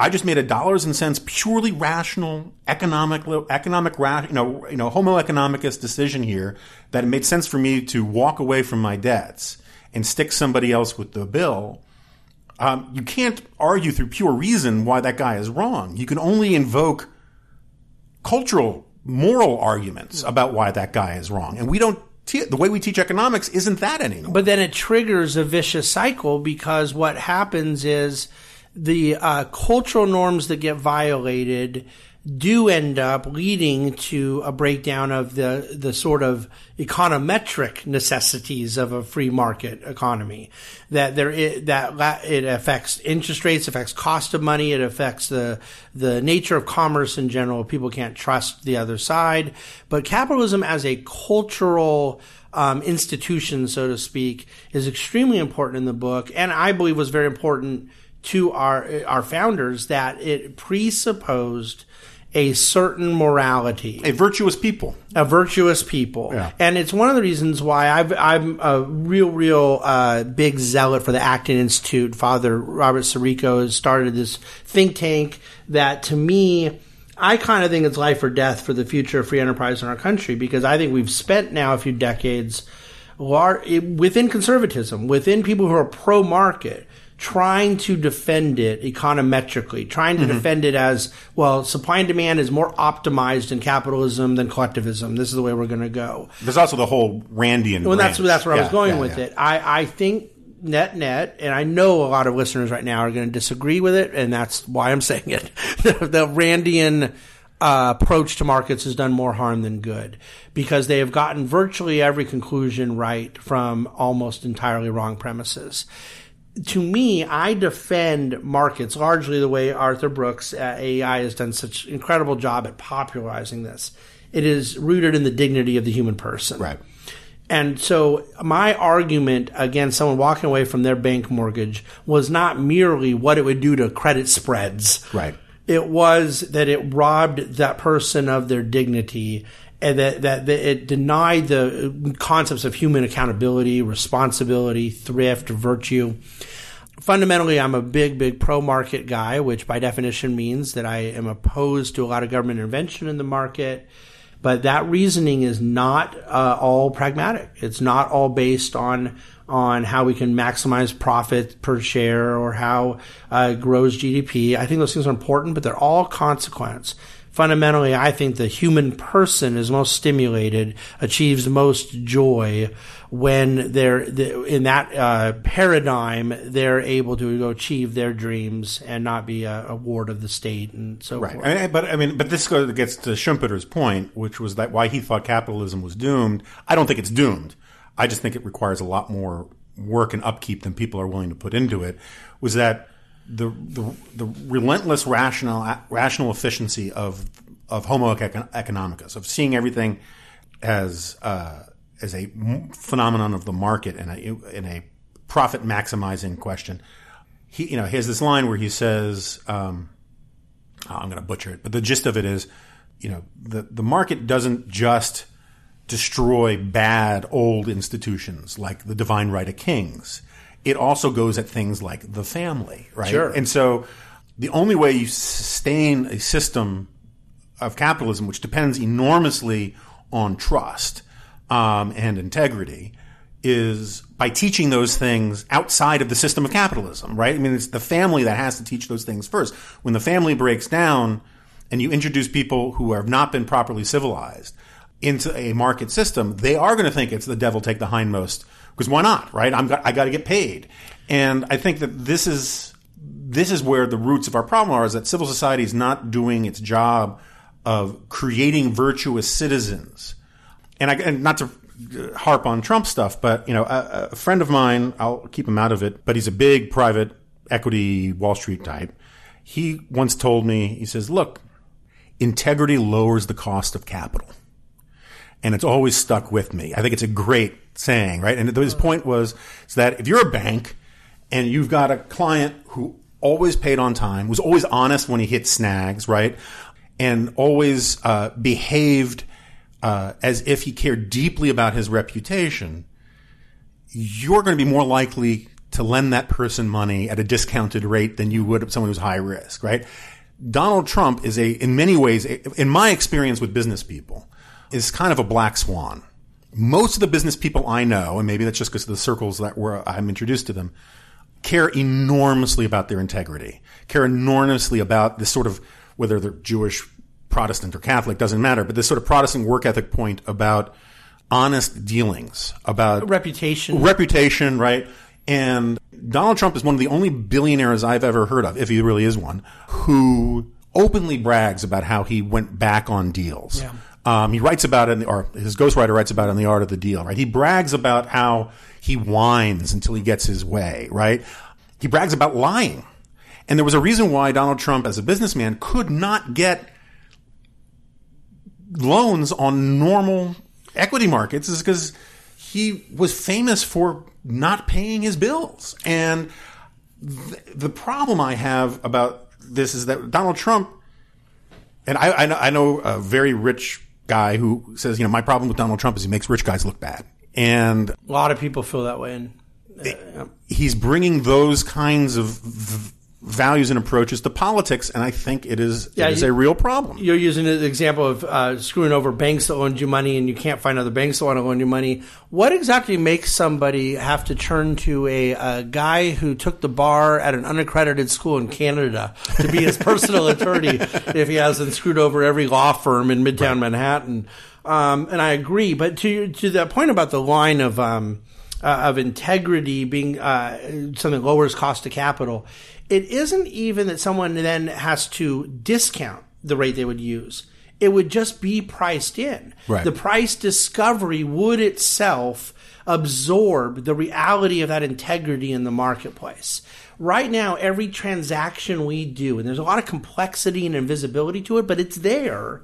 I just made a dollars and cents purely rational economic economic you know you know homo economicus decision here that it made sense for me to walk away from my debts and stick somebody else with the bill. Um, you can't argue through pure reason why that guy is wrong. You can only invoke cultural, moral arguments about why that guy is wrong, and we don't the way we teach economics isn't that anymore. But then it triggers a vicious cycle because what happens is the uh, cultural norms that get violated do end up leading to a breakdown of the the sort of econometric necessities of a free market economy. That there is, that it affects interest rates, affects cost of money, it affects the the nature of commerce in general. People can't trust the other side. But capitalism as a cultural um, institution, so to speak, is extremely important in the book, and I believe was very important to our our founders that it presupposed a certain morality, a virtuous people, a virtuous people, yeah. and it's one of the reasons why i am a real, real uh, big zealot for the Acton Institute. Father Robert Sirico has started this think tank that, to me, I kind of think it's life or death for the future of free enterprise in our country because I think we've spent now a few decades within conservatism, within people who are pro market, trying to defend it econometrically, trying to mm-hmm. defend it as well. Supply and demand is more optimized in capitalism than collectivism. This is the way we're going to go. There's also the whole Randian. Well, that's that's where yeah, I was going yeah, with yeah. it. I I think net net, and I know a lot of listeners right now are going to disagree with it, and that's why I'm saying it. the, the Randian. Uh, approach to markets has done more harm than good because they have gotten virtually every conclusion right from almost entirely wrong premises to me, I defend markets largely the way Arthur Brooks at AEI has done such incredible job at popularizing this. It is rooted in the dignity of the human person. Right. And so my argument against someone walking away from their bank mortgage was not merely what it would do to credit spreads. Right. It was that it robbed that person of their dignity and that, that, that, it denied the concepts of human accountability, responsibility, thrift, virtue. Fundamentally, I'm a big, big pro market guy, which by definition means that I am opposed to a lot of government intervention in the market. But that reasoning is not uh, all pragmatic. It's not all based on on how we can maximize profit per share or how uh, grows GDP. I think those things are important, but they're all consequence fundamentally, I think the human person is most stimulated, achieves most joy when they're in that uh, paradigm. They're able to achieve their dreams and not be a, a ward of the state and so right. forth. I mean, but I mean, but this gets to Schumpeter's point, which was that why he thought capitalism was doomed. I don't think it's doomed. I just think it requires a lot more work and upkeep than people are willing to put into it. Was that the, the, the relentless rational rational efficiency of of Homo economicus of seeing everything as uh, as a phenomenon of the market and a in a profit maximizing question. He you know he has this line where he says um, oh, I'm going to butcher it, but the gist of it is you know the the market doesn't just destroy bad old institutions like the divine right of kings it also goes at things like the family, right? Sure. And so the only way you sustain a system of capitalism, which depends enormously on trust um, and integrity, is by teaching those things outside of the system of capitalism, right? I mean, it's the family that has to teach those things first. When the family breaks down and you introduce people who have not been properly civilized into a market system, they are going to think it's the devil take the hindmost because why not, right? I'm got, I got to get paid, and I think that this is this is where the roots of our problem are: is that civil society is not doing its job of creating virtuous citizens, and I and not to uh, harp on Trump stuff, but you know, a, a friend of mine, I'll keep him out of it, but he's a big private equity Wall Street type. He once told me, he says, "Look." integrity lowers the cost of capital. And it's always stuck with me. I think it's a great saying, right? And his point was that if you're a bank and you've got a client who always paid on time, was always honest when he hit snags, right? And always uh, behaved uh, as if he cared deeply about his reputation, you're going to be more likely to lend that person money at a discounted rate than you would someone who's high risk, right? Donald Trump is a, in many ways, in my experience with business people, is kind of a black swan. Most of the business people I know, and maybe that's just because of the circles that where I'm introduced to them, care enormously about their integrity, care enormously about this sort of, whether they're Jewish, Protestant, or Catholic, doesn't matter, but this sort of Protestant work ethic point about honest dealings, about reputation. reputation, right? And Donald Trump is one of the only billionaires I've ever heard of, if he really is one, who openly brags about how he went back on deals. Yeah. Um, he writes about it, in the, or his ghostwriter writes about it in The Art of the Deal, right? He brags about how he whines until he gets his way, right? He brags about lying. And there was a reason why Donald Trump, as a businessman, could not get loans on normal equity markets is because he was famous for not paying his bills. And th- the problem I have about this is that Donald Trump, and I, I, know, I know a very rich guy who says, you know, my problem with Donald Trump is he makes rich guys look bad. And A lot of people feel that way. And he's bringing those kinds of v- values and approaches to politics, and I think it is Yeah, it is you- a real problem. you're using the example of uh, screwing over banks that loaned you money and you can't find other banks that want to loan you money. What exactly makes somebody have to turn to a, a guy who took the bar at an unaccredited school in Canada to be his personal attorney if he hasn't screwed over every law firm in Midtown Manhattan? Um, and I agree, but to to that point about the line of um, uh, of integrity being uh, something that lowers cost of capital, it isn't even that someone then has to discount the rate they would use. It would just be priced in. Right. The price discovery would itself absorb the reality of that integrity in the marketplace. Right now, every transaction we do, and there's a lot of complexity and invisibility to it, but it's there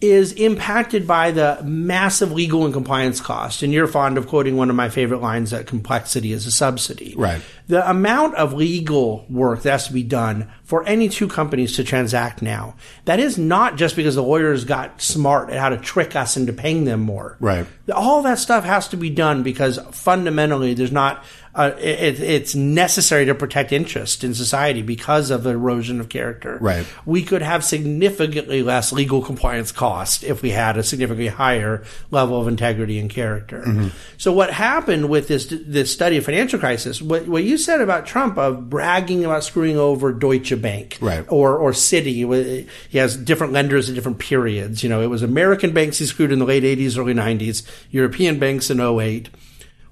is impacted by the massive legal and compliance cost. And you're fond of quoting one of my favorite lines that complexity is a subsidy. Right. The amount of legal work that has to be done for any two companies to transact now, that is not just because the lawyers got smart at how to trick us into paying them more. Right. All that stuff has to be done because fundamentally there's not, uh, it, it's necessary to protect interest in society because of the erosion of character Right. we could have significantly less legal compliance cost if we had a significantly higher level of integrity and character. Mm-hmm. So what happened with this this study of financial crisis? What, what you said about Trump of bragging about screwing over Deutsche Bank, Right. or or Citi, he has different lenders at different periods. You know, it was American banks he screwed in the late '80s, early '90s, European banks in 08.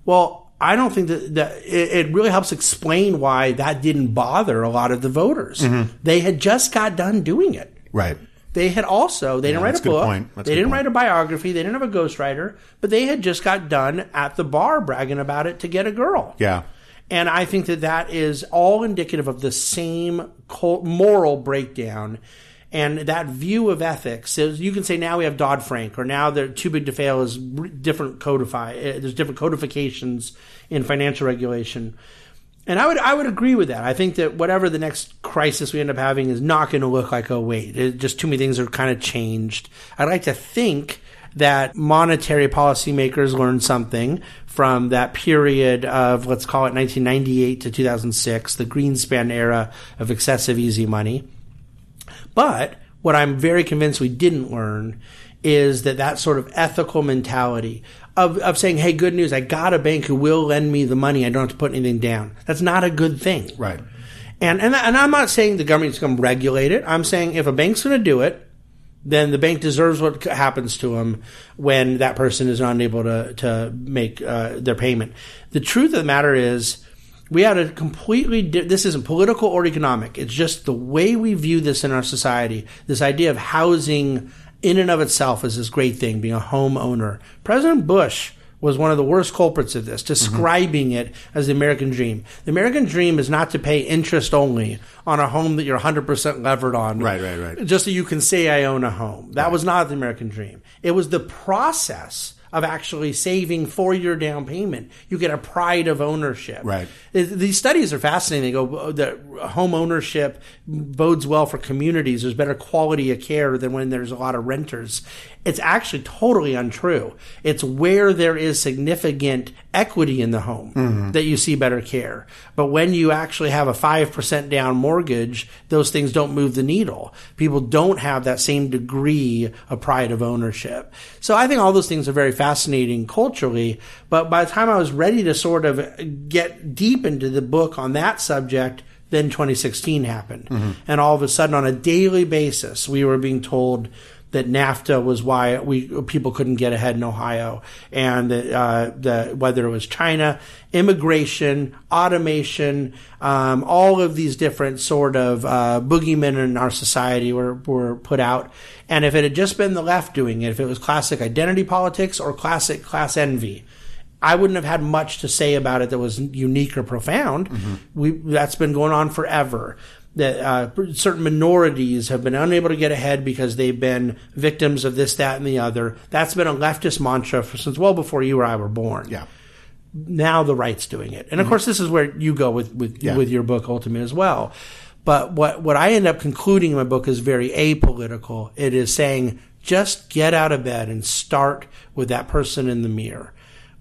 Well. I don't think that, that it, it really helps explain why that didn't bother a lot of the voters. Mm-hmm. They had just got done doing it. Right. They had also they didn't write a book. point. They didn't point. write a biography. They didn't have a ghostwriter, but they had just got done at the bar bragging about it to get a girl. Yeah. And I think that that is all indicative of the same moral breakdown. And that view of ethics, so you can say now we have Dodd Frank, or now they're too big to fail is different codify. uh, There's different codifications in financial regulation. And I would I would agree with that. I think that whatever the next crisis we end up having is not going to look like oh wait, it, just too many things are kind of changed. I'd like to think that monetary policymakers learned something from that period of let's call it 1998 to 2006, the Greenspan era of excessive easy money. But what I'm very convinced we didn't learn is that that sort of ethical mentality of, of saying, hey, good news, I got a bank who will lend me the money. I don't have to put anything down. That's not a good thing. Right. And, and, and I'm not saying the government's going to regulate it. I'm saying if a bank's going to do it, then the bank deserves what happens to them when that person is unable to, to make uh, their payment. The truth of the matter is, we had a completely di- this isn't political or economic it's just the way we view this in our society this idea of housing in and of itself is this great thing being a homeowner president bush was one of the worst culprits of this, mm-hmm. describing it as the American dream. The American dream is not to pay interest only on a home that you're 100% levered on. Right, right, right. Just so you can say I own a home. That was not the American dream. It was the process of actually saving for your down payment. You get a pride of ownership. Right. These studies are fascinating. They go uh, home ownership bodes well for communities. There's better quality of care than when there's a lot of renters. It's actually totally untrue. It's where there is significant equity in the home mm-hmm. that you see better care. But when you actually have a 5% down mortgage, those things don't move the needle. People don't have that same degree of pride of ownership. So I think all those things are very fascinating culturally. But by the time I was ready to sort of get deep into the book on that subject, then 2016 happened. And all of a sudden, on a daily basis, we were being told that NAFTA was why we people couldn't get ahead in Ohio, and uh, the whether it was China, immigration, automation, um, all of these different sort of uh, boogeymen in our society were were put out. And if it had just been the left doing it, if it was classic identity politics or classic class envy, I wouldn't have had much to say about it that was unique or profound. We that's been going on forever. That uh, certain minorities have been unable to get ahead because they've been victims of this, that, and the other. That's been a leftist mantra for, since well before you or I were born. Yeah. Now the right's doing it, and of course this is where you go with with Yeah. with your book Ultimate as well. But what what I end up concluding in my book is very apolitical. It is saying just get out of bed and start with that person in the mirror.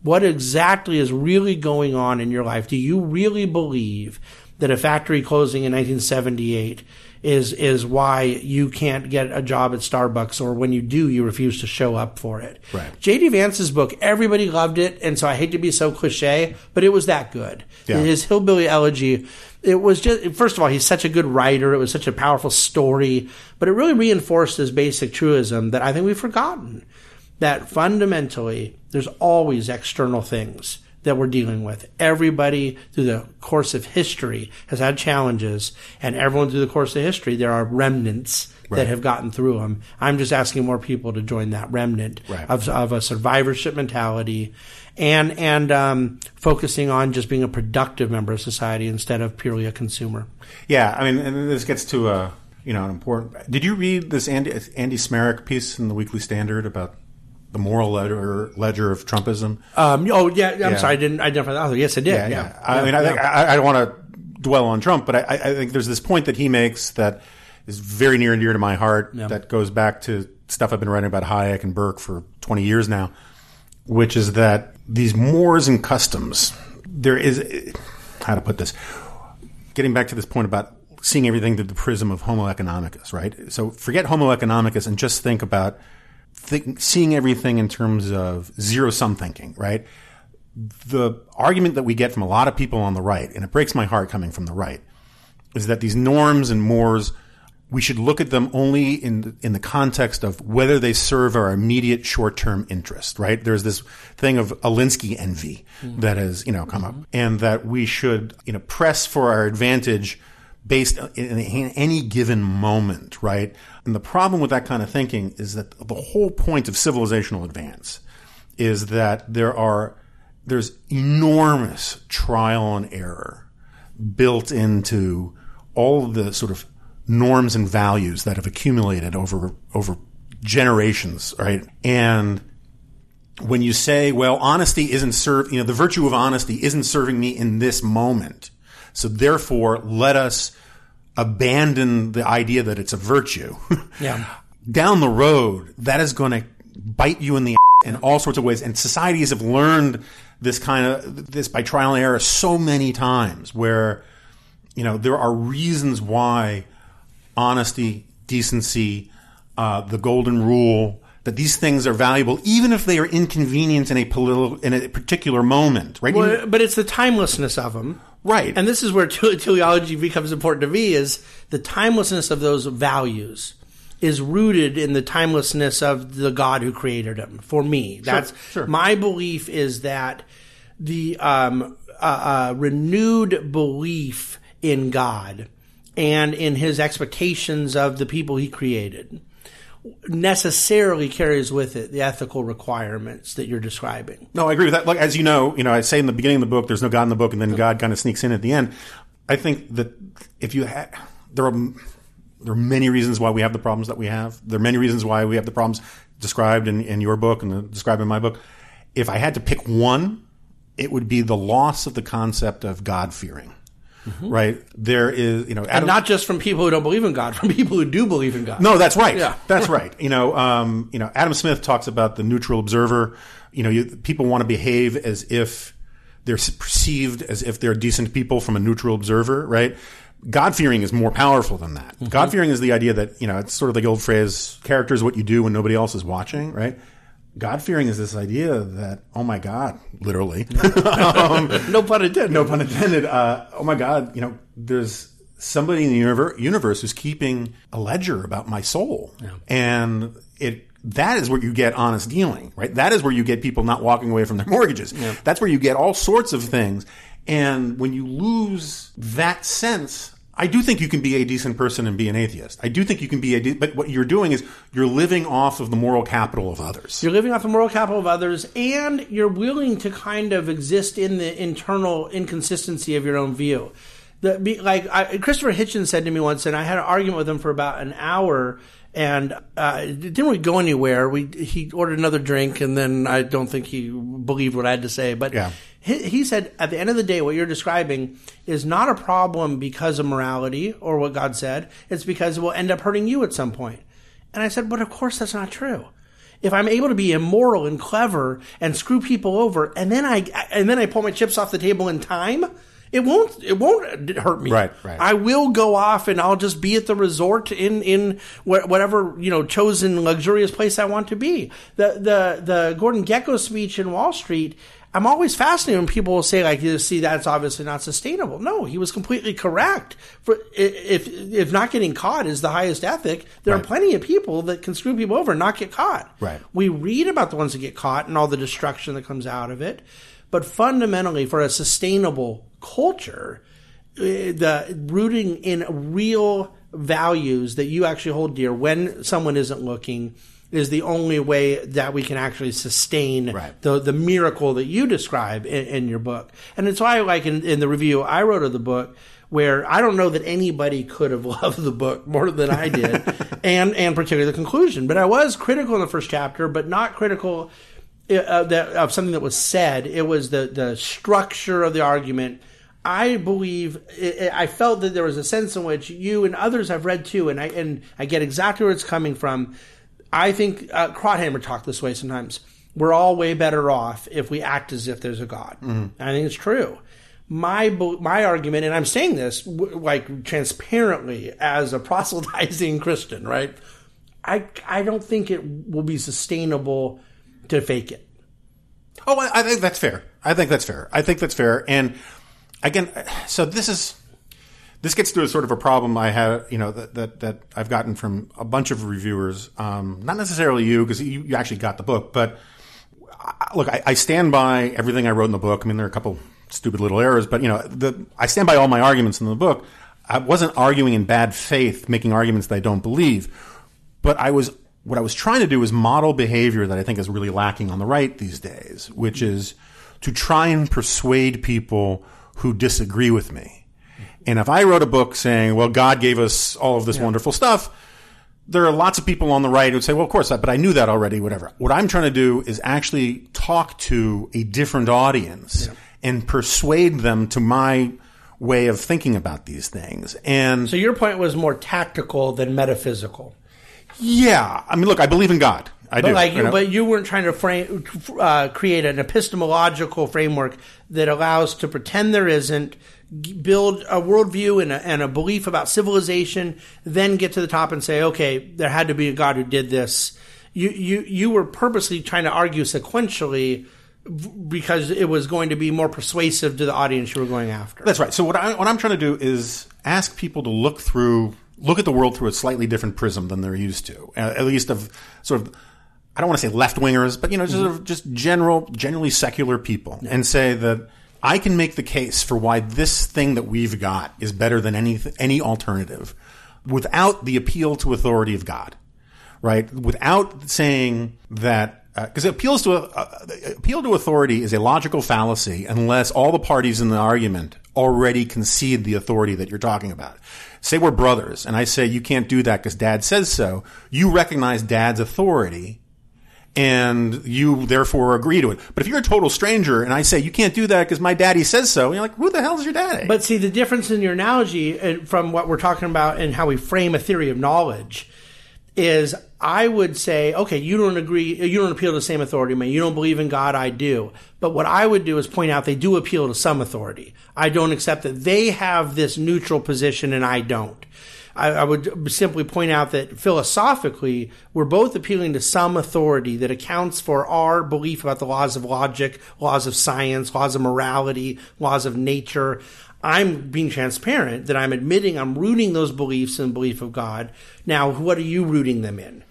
What exactly is really going on in your life? Do you really believe that a factory closing in 1978 is is why you can't get a job at Starbucks, or when you do, you refuse to show up for it? Right. J.D. Vance's book, everybody loved it, and so I hate to be so cliche, but it was that good. Yeah. His hillbilly elegy, it was just first of all, he's such a good writer. It was such a powerful story, but it really reinforced this basic truism that I think we've forgotten that fundamentally there's always external things that we're dealing with. Everybody through the course of history has had challenges, and everyone through the course of history, there are remnants Right. that have gotten through them. I'm just asking more people to join that remnant Right. of, of a survivorship mentality and and um, focusing on just being a productive member of society instead of purely a consumer. Yeah, I mean, and this gets to uh, you know an important. Did you read this Andy Andy Smarick piece in the Weekly Standard about the moral ledger ledger of Trumpism? Um, oh yeah, I'm Yeah. sorry, I didn't identify the author. Yes, I did. Yeah, yeah, I mean, I, think, I, I don't want to dwell on Trump, but I, I I think there's this point that he makes that is very near and dear to my heart. That goes back to stuff I've been writing about Hayek and Burke for 20 years now, which is that these mores and customs. There is how to put this. Getting back to this point about seeing everything through the prism of Homo economicus, right? So forget Homo economicus and just think about think, seeing everything in terms of zero sum thinking, right? the argument that we get from a lot of people on the right, and it breaks my heart coming from the right, is that these norms and mores, we should look at them only in the, in the context of whether they serve our immediate short term interest. Right? There's this thing of Alinsky envy mm-hmm. that has you know come up, mm-hmm. and that we should you know press for our advantage based in any given moment. Right? And the problem with that kind of thinking is that the whole point of civilizational advance is that there are there's enormous trial and error built into all of the sort of norms and values that have accumulated over over generations, right? And when you say, well, honesty isn't serve, you know, the virtue of honesty isn't serving me in this moment. So therefore, let us abandon the idea that it's a virtue. Yeah. Down the road, that is going to bite you in the ass in all sorts of ways. And societies have learned this kind of this by trial and error so many times where you know there are reasons why honesty, decency, uh, the golden rule that these things are valuable, even if they are inconvenient in a political in a particular moment, right? Well, but it's the timelessness of them. Right. And this is where tele- teleology becomes important to me is the timelessness of those values is rooted in the timelessness of the God who created them. For me, that's sure. my belief is that the um, uh, uh, renewed belief in God and in His expectations of the people He created necessarily carries with it the ethical requirements that you're describing. No, I agree with that. Like as you know, you know, I say in the beginning of the book, there's no God in the book, and then mm-hmm. God kind of sneaks in at the end. I think that if you had, there are there are many reasons why we have the problems that we have. There are many reasons why we have the problems described in, in your book and described in my book. If I had to pick one, it would be the loss of the concept of God fearing. Mm-hmm. Right there is, you know, Adam, and not just from people who don't believe in God, from people who do believe in God. No, that's right. Yeah. that's right. You know, um, you know, Adam Smith talks about the neutral observer. You know, you, people want to behave as if they're perceived as if they're decent people from a neutral observer, right? God fearing is more powerful than that. Mm-hmm. God fearing is the idea that, you know, it's sort of the old phrase, character is what you do when nobody else is watching, right? God fearing is this idea that, oh my God, literally. um, no pun intended. No pun intended. Uh, oh my God, you know, there's somebody in the universe who's keeping a ledger about my soul. Yeah. And it, that is where you get honest dealing, right? That is where you get people not walking away from their mortgages. Yeah. That's where you get all sorts of things. And when you lose that sense I do think you can be a decent person and be an atheist. I do think you can be a, de- but what you're doing is you're living off of the moral capital of others. You're living off the moral capital of others, and you're willing to kind of exist in the internal inconsistency of your own view. The, like I, Christopher Hitchens said to me once, and I had an argument with him for about an hour, and uh, it didn't really go anywhere. We he ordered another drink, and then I don't think he believed what I had to say, but. Yeah he, he said, at the end of the day, what you're describing is not a problem because of morality or what God said. It's because it will end up hurting you at some point. And I said, but of course that's not true. If I'm able to be immoral and clever and screw people over, and then I and then I pull my chips off the table in time, it won't it won't hurt me. Right, right. I will go off and I'll just be at the resort in in whatever you know chosen luxurious place I want to be. The the the Gordon Gekko speech in Wall Street I'm always fascinated when people will say like, "You see, that's obviously not sustainable." No, he was completely correct. For if if not getting caught is the highest ethic, there right. are plenty of people that can screw people over and not get caught. Right. We read about the ones that get caught and all the destruction that comes out of it, but fundamentally, for a sustainable culture, the rooting in real values that you actually hold dear when someone isn't looking is the only way that we can actually sustain right. the the miracle that you describe in, in your book. And it's why, like in, in the review I wrote of the book, where I don't know that anybody could have loved the book more than I did, and and particularly the conclusion. But I was critical in the first chapter, but not critical uh, that, of something that was said. It was the the structure of the argument. I believe I felt that there was a sense in which you and others have read too, and I and I get exactly where it's coming from. I think uh, Krauthammer talked this way sometimes. We're all way better off if we act as if there's a God. Mm-hmm. I think it's true. My my argument, and I'm saying this like transparently as a proselytizing Christian, right? I I don't think it will be sustainable to fake it. Oh, I, I think that's fair. I think that's fair. I think that's fair. And again, so this is this gets to a sort of a problem I have, you know, that, that, that I've gotten from a bunch of reviewers. Um, not necessarily you, because you, you, actually got the book, but I, look, I, I, stand by everything I wrote in the book. I mean, there are a couple stupid little errors, but you know, the, I stand by all my arguments in the book. I wasn't arguing in bad faith, making arguments that I don't believe, but I was what I was trying to do was model behavior that I think is really lacking on the right these days, which is to try and persuade people who disagree with me and if I wrote a book saying, well, God gave us all of this yeah. wonderful stuff, there are lots of people on the right who would say, well, of course, that, but I knew that already, whatever. What I'm trying to do is actually talk to a different audience yeah. and persuade them to my way of thinking about these things. And so your point was more tactical than metaphysical. Yeah. I mean, look, I believe in God. I but do. Like, you, but you weren't trying to frame, uh, create an epistemological framework that allows to pretend there isn't, build a worldview and a, and a belief about civilization, then get to the top and say, okay, there had to be a God who did this. You you you were purposely trying to argue sequentially because it was going to be more persuasive to the audience you were going after. That's right. So what I what I'm trying to do is ask people to look through look at the world through a slightly different prism than they're used to. At least of sort of I don't want to say left wingers, but you know, just mm-hmm. sort of just general generally secular people yeah. and say that I can make the case for why this thing that we've got is better than any any alternative without the appeal to authority of God. right? Without saying that because uh, appeals to uh, appeal to authority is a logical fallacy unless all the parties in the argument already concede the authority that you're talking about. Say we're brothers, and I say you can't do that because Dad says so. You recognize Dad's authority, and you therefore agree to it. But if you're a total stranger and I say you can't do that because my daddy says so, you're like, who the hell is your daddy? But see, the difference in your analogy uh, from what we're talking about and how we frame a theory of knowledge is I would say, okay, you don't agree, you don't appeal to the same authority, man. You don't believe in God, I do. But what I would do is point out they do appeal to some authority. I don't accept that they have this neutral position and I don't. I, I, would simply point out that philosophically, we're both appealing to some authority that accounts for our belief about the laws of logic, laws of science, laws of morality, laws of nature. I'm being transparent that I'm admitting I'm rooting those beliefs in the belief of God. Now, what are you rooting them in?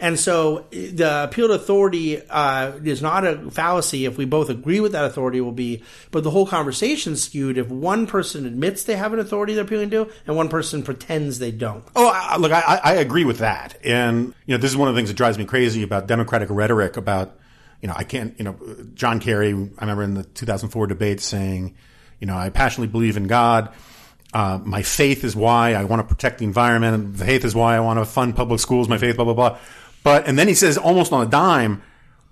And so the appeal to authority uh, is not a fallacy if we both agree with that authority will be, but the whole conversation skewed if one person admits they have an authority they're appealing to and one person pretends they don't. Oh, I, look, I, I agree with that. And, you know, this is one of the things that drives me crazy about Democratic rhetoric about, you know, I can't, you know, John Kerry, I remember in the 2004 debate saying, you know, I passionately believe in God. Uh, my faith is why I want to protect the environment. Faith is why I want to fund public schools. My faith, blah, blah, blah. But, and then he says almost on a dime,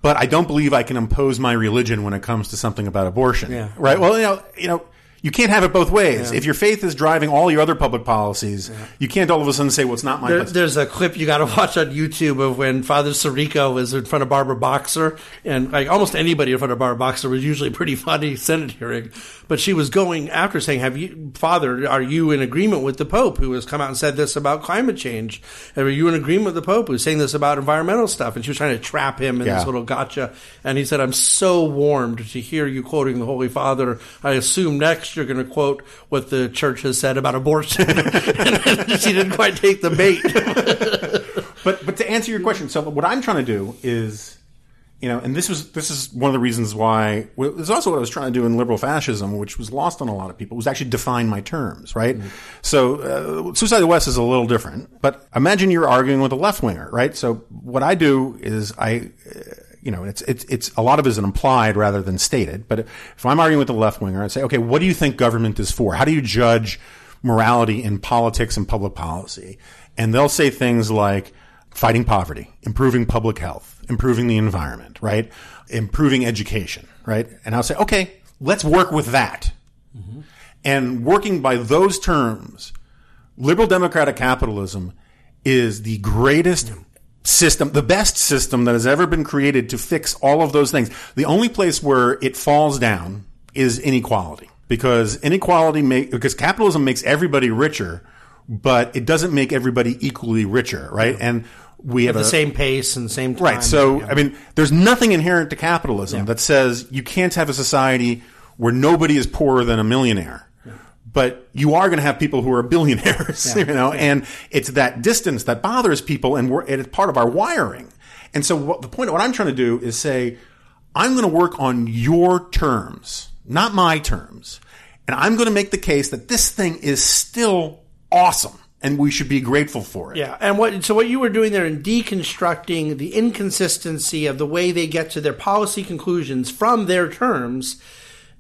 but I don't believe I can impose my religion when it comes to something about abortion. Yeah. Right. Well, you know, you know, you can't have it both ways. Yeah. If your faith is driving all your other public policies, yeah. you can't all of a sudden say, "Well, it's not my." There, there's a clip you got to watch on YouTube of when Father Sirico was in front of Barbara Boxer, and like almost anybody in front of Barbara Boxer was usually pretty funny Senate hearing. But she was going after saying, "Have you, Father, are you in agreement with the Pope who has come out and said this about climate change? Are you in agreement with the Pope who's saying this about environmental stuff?" And she was trying to trap him in yeah. this little gotcha. And he said, "I'm so warmed to hear you quoting the Holy Father. I assume next you're going to quote." what the church has said about abortion. she didn't quite take the bait. but but to answer your question, so what I'm trying to do is, you know, and this was this is one of the reasons why. Well, this is also what I was trying to do in liberal fascism, which was lost on a lot of people. Was actually define my terms, right? Mm-hmm. So uh, Suicide of the West is a little different. But imagine you're arguing with a left winger, right? So what I do is I. Uh, you know, it's, it's, it's a lot of it is an implied rather than stated. But if I'm arguing with a left winger, I'd say, okay, what do you think government is for? How do you judge morality in politics and public policy? And they'll say things like fighting poverty, improving public health, improving the environment, right? Improving education, right? And I'll say, okay, let's work with that. Mm-hmm. And working by those terms, liberal democratic capitalism is the greatest system, the best system that has ever been created to fix all of those things. The only place where it falls down is inequality because inequality make, because capitalism makes everybody richer, but it doesn't make everybody equally richer, right? And we have the a, same pace and same time. Right. So, yeah. I mean, there's nothing inherent to capitalism yeah. that says you can't have a society where nobody is poorer than a millionaire but you are going to have people who are billionaires, yeah. you know, and it's that distance that bothers people, and we're, it's part of our wiring. And so, what, the point of what I'm trying to do is say, I'm going to work on your terms, not my terms, and I'm going to make the case that this thing is still awesome. And we should be grateful for it. Yeah, and what so what you were doing there in deconstructing the inconsistency of the way they get to their policy conclusions from their terms,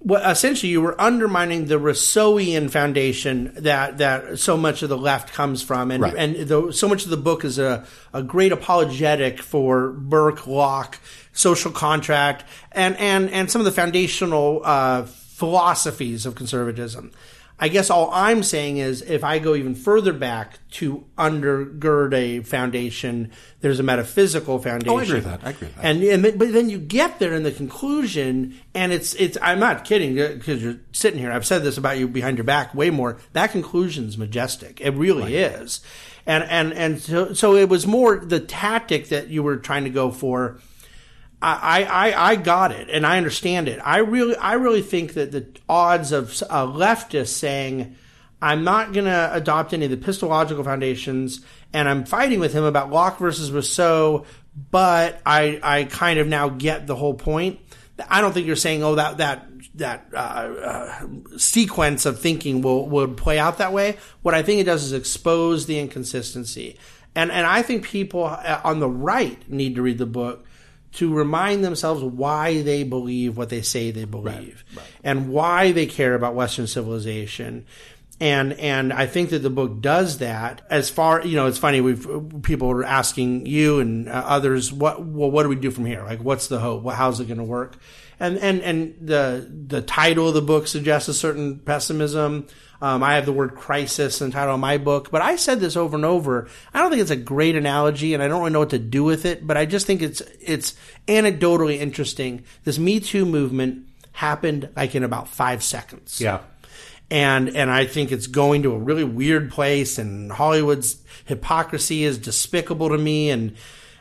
well, essentially you were undermining the Rousseauian foundation that that so much of the left comes from, and right. and the, so much of the book is a a great apologetic for Burke, Locke, social contract, and and and some of the foundational uh, philosophies of conservatism. I guess all I'm saying is if I go even further back to undergird a foundation, there's a metaphysical foundation. Oh, I agree with that. I agree with that. And, and but then you get there in the conclusion, and it's it's. I'm not kidding uh, because you're sitting here. I've said this about you behind your back way more. That conclusion's majestic. It really right. is. And and and so so it was more the tactic that you were trying to go for I, I, I got it and I understand it. I really, I really think that the odds of a leftist saying, I'm not going to adopt any of the epistemological foundations and I'm fighting with him about Locke versus Rousseau, but I, I kind of now get the whole point. I don't think you're saying, oh, that, that, that, uh, uh, sequence of thinking will, will play out that way. What I think it does is expose the inconsistency And and I think people uh, on the right need to read the book to remind themselves why they believe what they say they believe Right, right. and why they care about Western civilization. And and I think that the book does that. As far you know, it's funny. We've people are asking you and uh, others, what well, what do we do from here? Like, what's the hope? How's it going to work? And and and the the title of the book suggests a certain pessimism. Um, I have the word crisis in the title of my book, but I said this over and over. I don't think it's a great analogy, and I don't really know what to do with it. But I just think it's it's anecdotally interesting. This Me Too movement happened like in about five seconds Yeah. and and I think it's going to a really weird place. And Hollywood's hypocrisy is despicable to me. And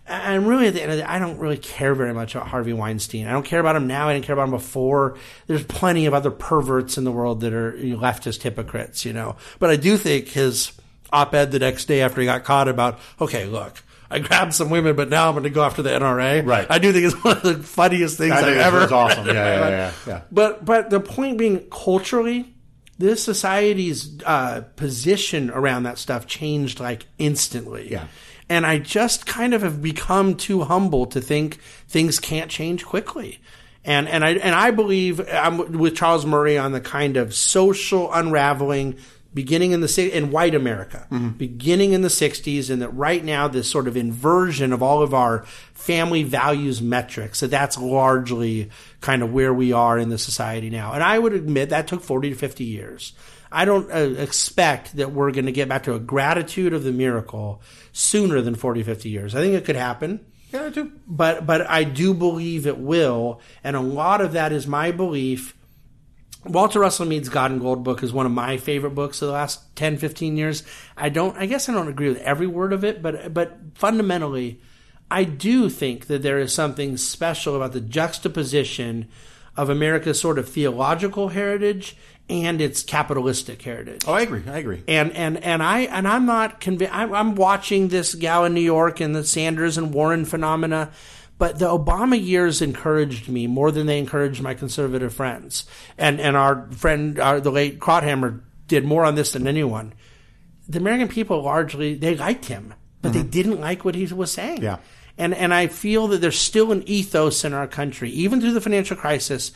and really, at the end of the day, I don't really care very much about Harvey Weinstein. I don't care about him now. I didn't care about him before. There's plenty of other perverts in the world that are leftist hypocrites, you know. But I do think his op-ed the next day after he got caught about, okay, look. I grabbed some women, but now I'm going to go after the NRA. Right. I do think it's one of the funniest things I I've ever. it's awesome. Yeah, yeah, yeah, yeah. But but the point being, culturally, this society's uh, position around that stuff changed like instantly. Yeah. And I just kind of have become too humble to think things can't change quickly. And and I and I believe I'm with Charles Murray on the kind of social unraveling beginning in the in white America, mm-hmm. beginning in the '60s, and that right now this sort of inversion of all of our family values metrics that that's largely kind of where we are in the society now. And I would admit that took 40 to 50 years. I don't uh, expect that we're going to get back to a gratitude of the miracle sooner than 40, 50 years. I think it could happen Yeah, I do. but but I do believe it will, and a lot of that is my belief. Walter Russell Mead's God and Gold book is one of my favorite books of the last 10, 15 years. I don't I guess I don't agree with every word of it, but but fundamentally I do think that there is something special about the juxtaposition of America's sort of theological heritage and its capitalistic heritage Oh, I agree. I agree. and and and I and I'm not convinced. I'm, watching this gal in New York and the Sanders and Warren phenomena, but the Obama years encouraged me more than they encouraged my conservative friends. And and our friend, our, the late Krauthammer, did more on this than anyone. The American people largely they liked him, but they mm-hmm. didn't like what he was saying. Yeah. And and I feel that there's still an ethos in our country, even through the financial crisis,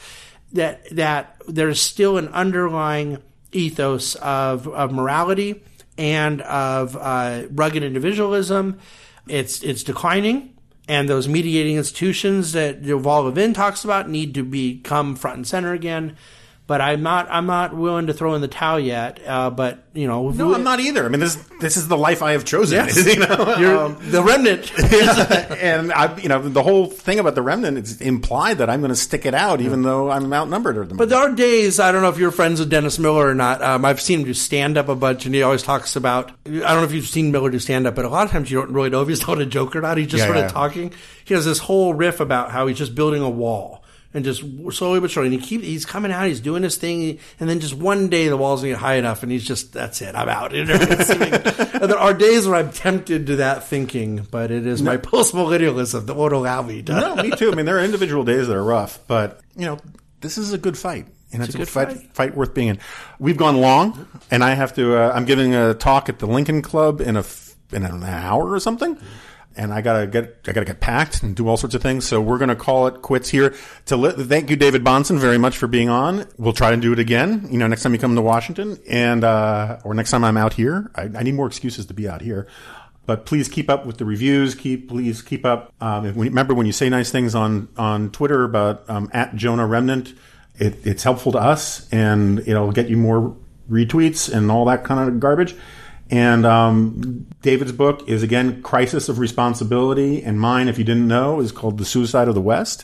that that there's still an underlying ethos of of morality and of uh, rugged individualism. It's it's declining, and those mediating institutions that Yuval Levin talks about need to become front and center again. But I'm not I'm not willing to throw in the towel yet. Uh, but you know, No, we- I'm not either. I mean, this this is the life I have chosen. Yes. you know? Um, the remnant. and I, you know, the whole thing about the remnant is implied that I'm going to stick it out, even though I'm outnumbered. At the But there are days, I don't know if you're friends with Dennis Miller or not. Um, I've seen him do stand up a bunch, and he always talks about. I don't know if you've seen Miller do stand up, but a lot of times you don't really know if he's telling a joke or not. He's just Yeah, sort yeah. of talking. He has this whole riff about how he's just building a wall. And just slowly but surely, and he keep he's coming out, he's doing his thing, and then just one day the walls get high enough, and he's just that's it, I'm out. You know, it's like- and there are days where I'm tempted to that thinking, but it is my post millennialism that won't allow me to. no, me too. I mean, there are individual days that are rough, but you know, this is a good fight, and it's, a a, good fight, fight. fight worth being in. We've gone long, and I have to. Uh, I'm giving a talk at the Lincoln Club in a in an hour or something. And I gotta get, I gotta get packed and do all sorts of things. So we're gonna call it quits here. To li- thank you, David Bahnsen, very much for being on. We'll try and do it again. You know, next time you come to Washington, and uh, or next time I'm out here. I, I need more excuses to be out here. But please keep up with the reviews. Keep please keep up. Um, when, remember when you say nice things on on Twitter about um, at Jonah Remnant, it, it's helpful to us, and it'll get you more retweets and all that kind of garbage. And um, David's book is again Crisis of Responsibility, and mine, if you didn't know, is called The Suicide of the West.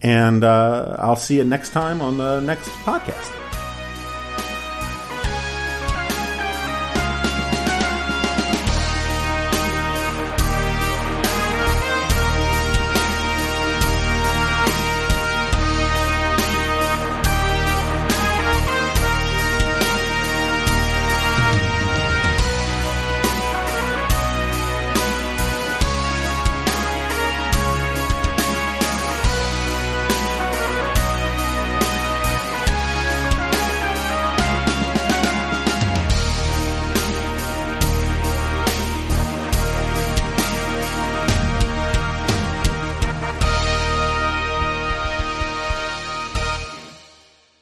And uh, I'll see you next time on the next podcast.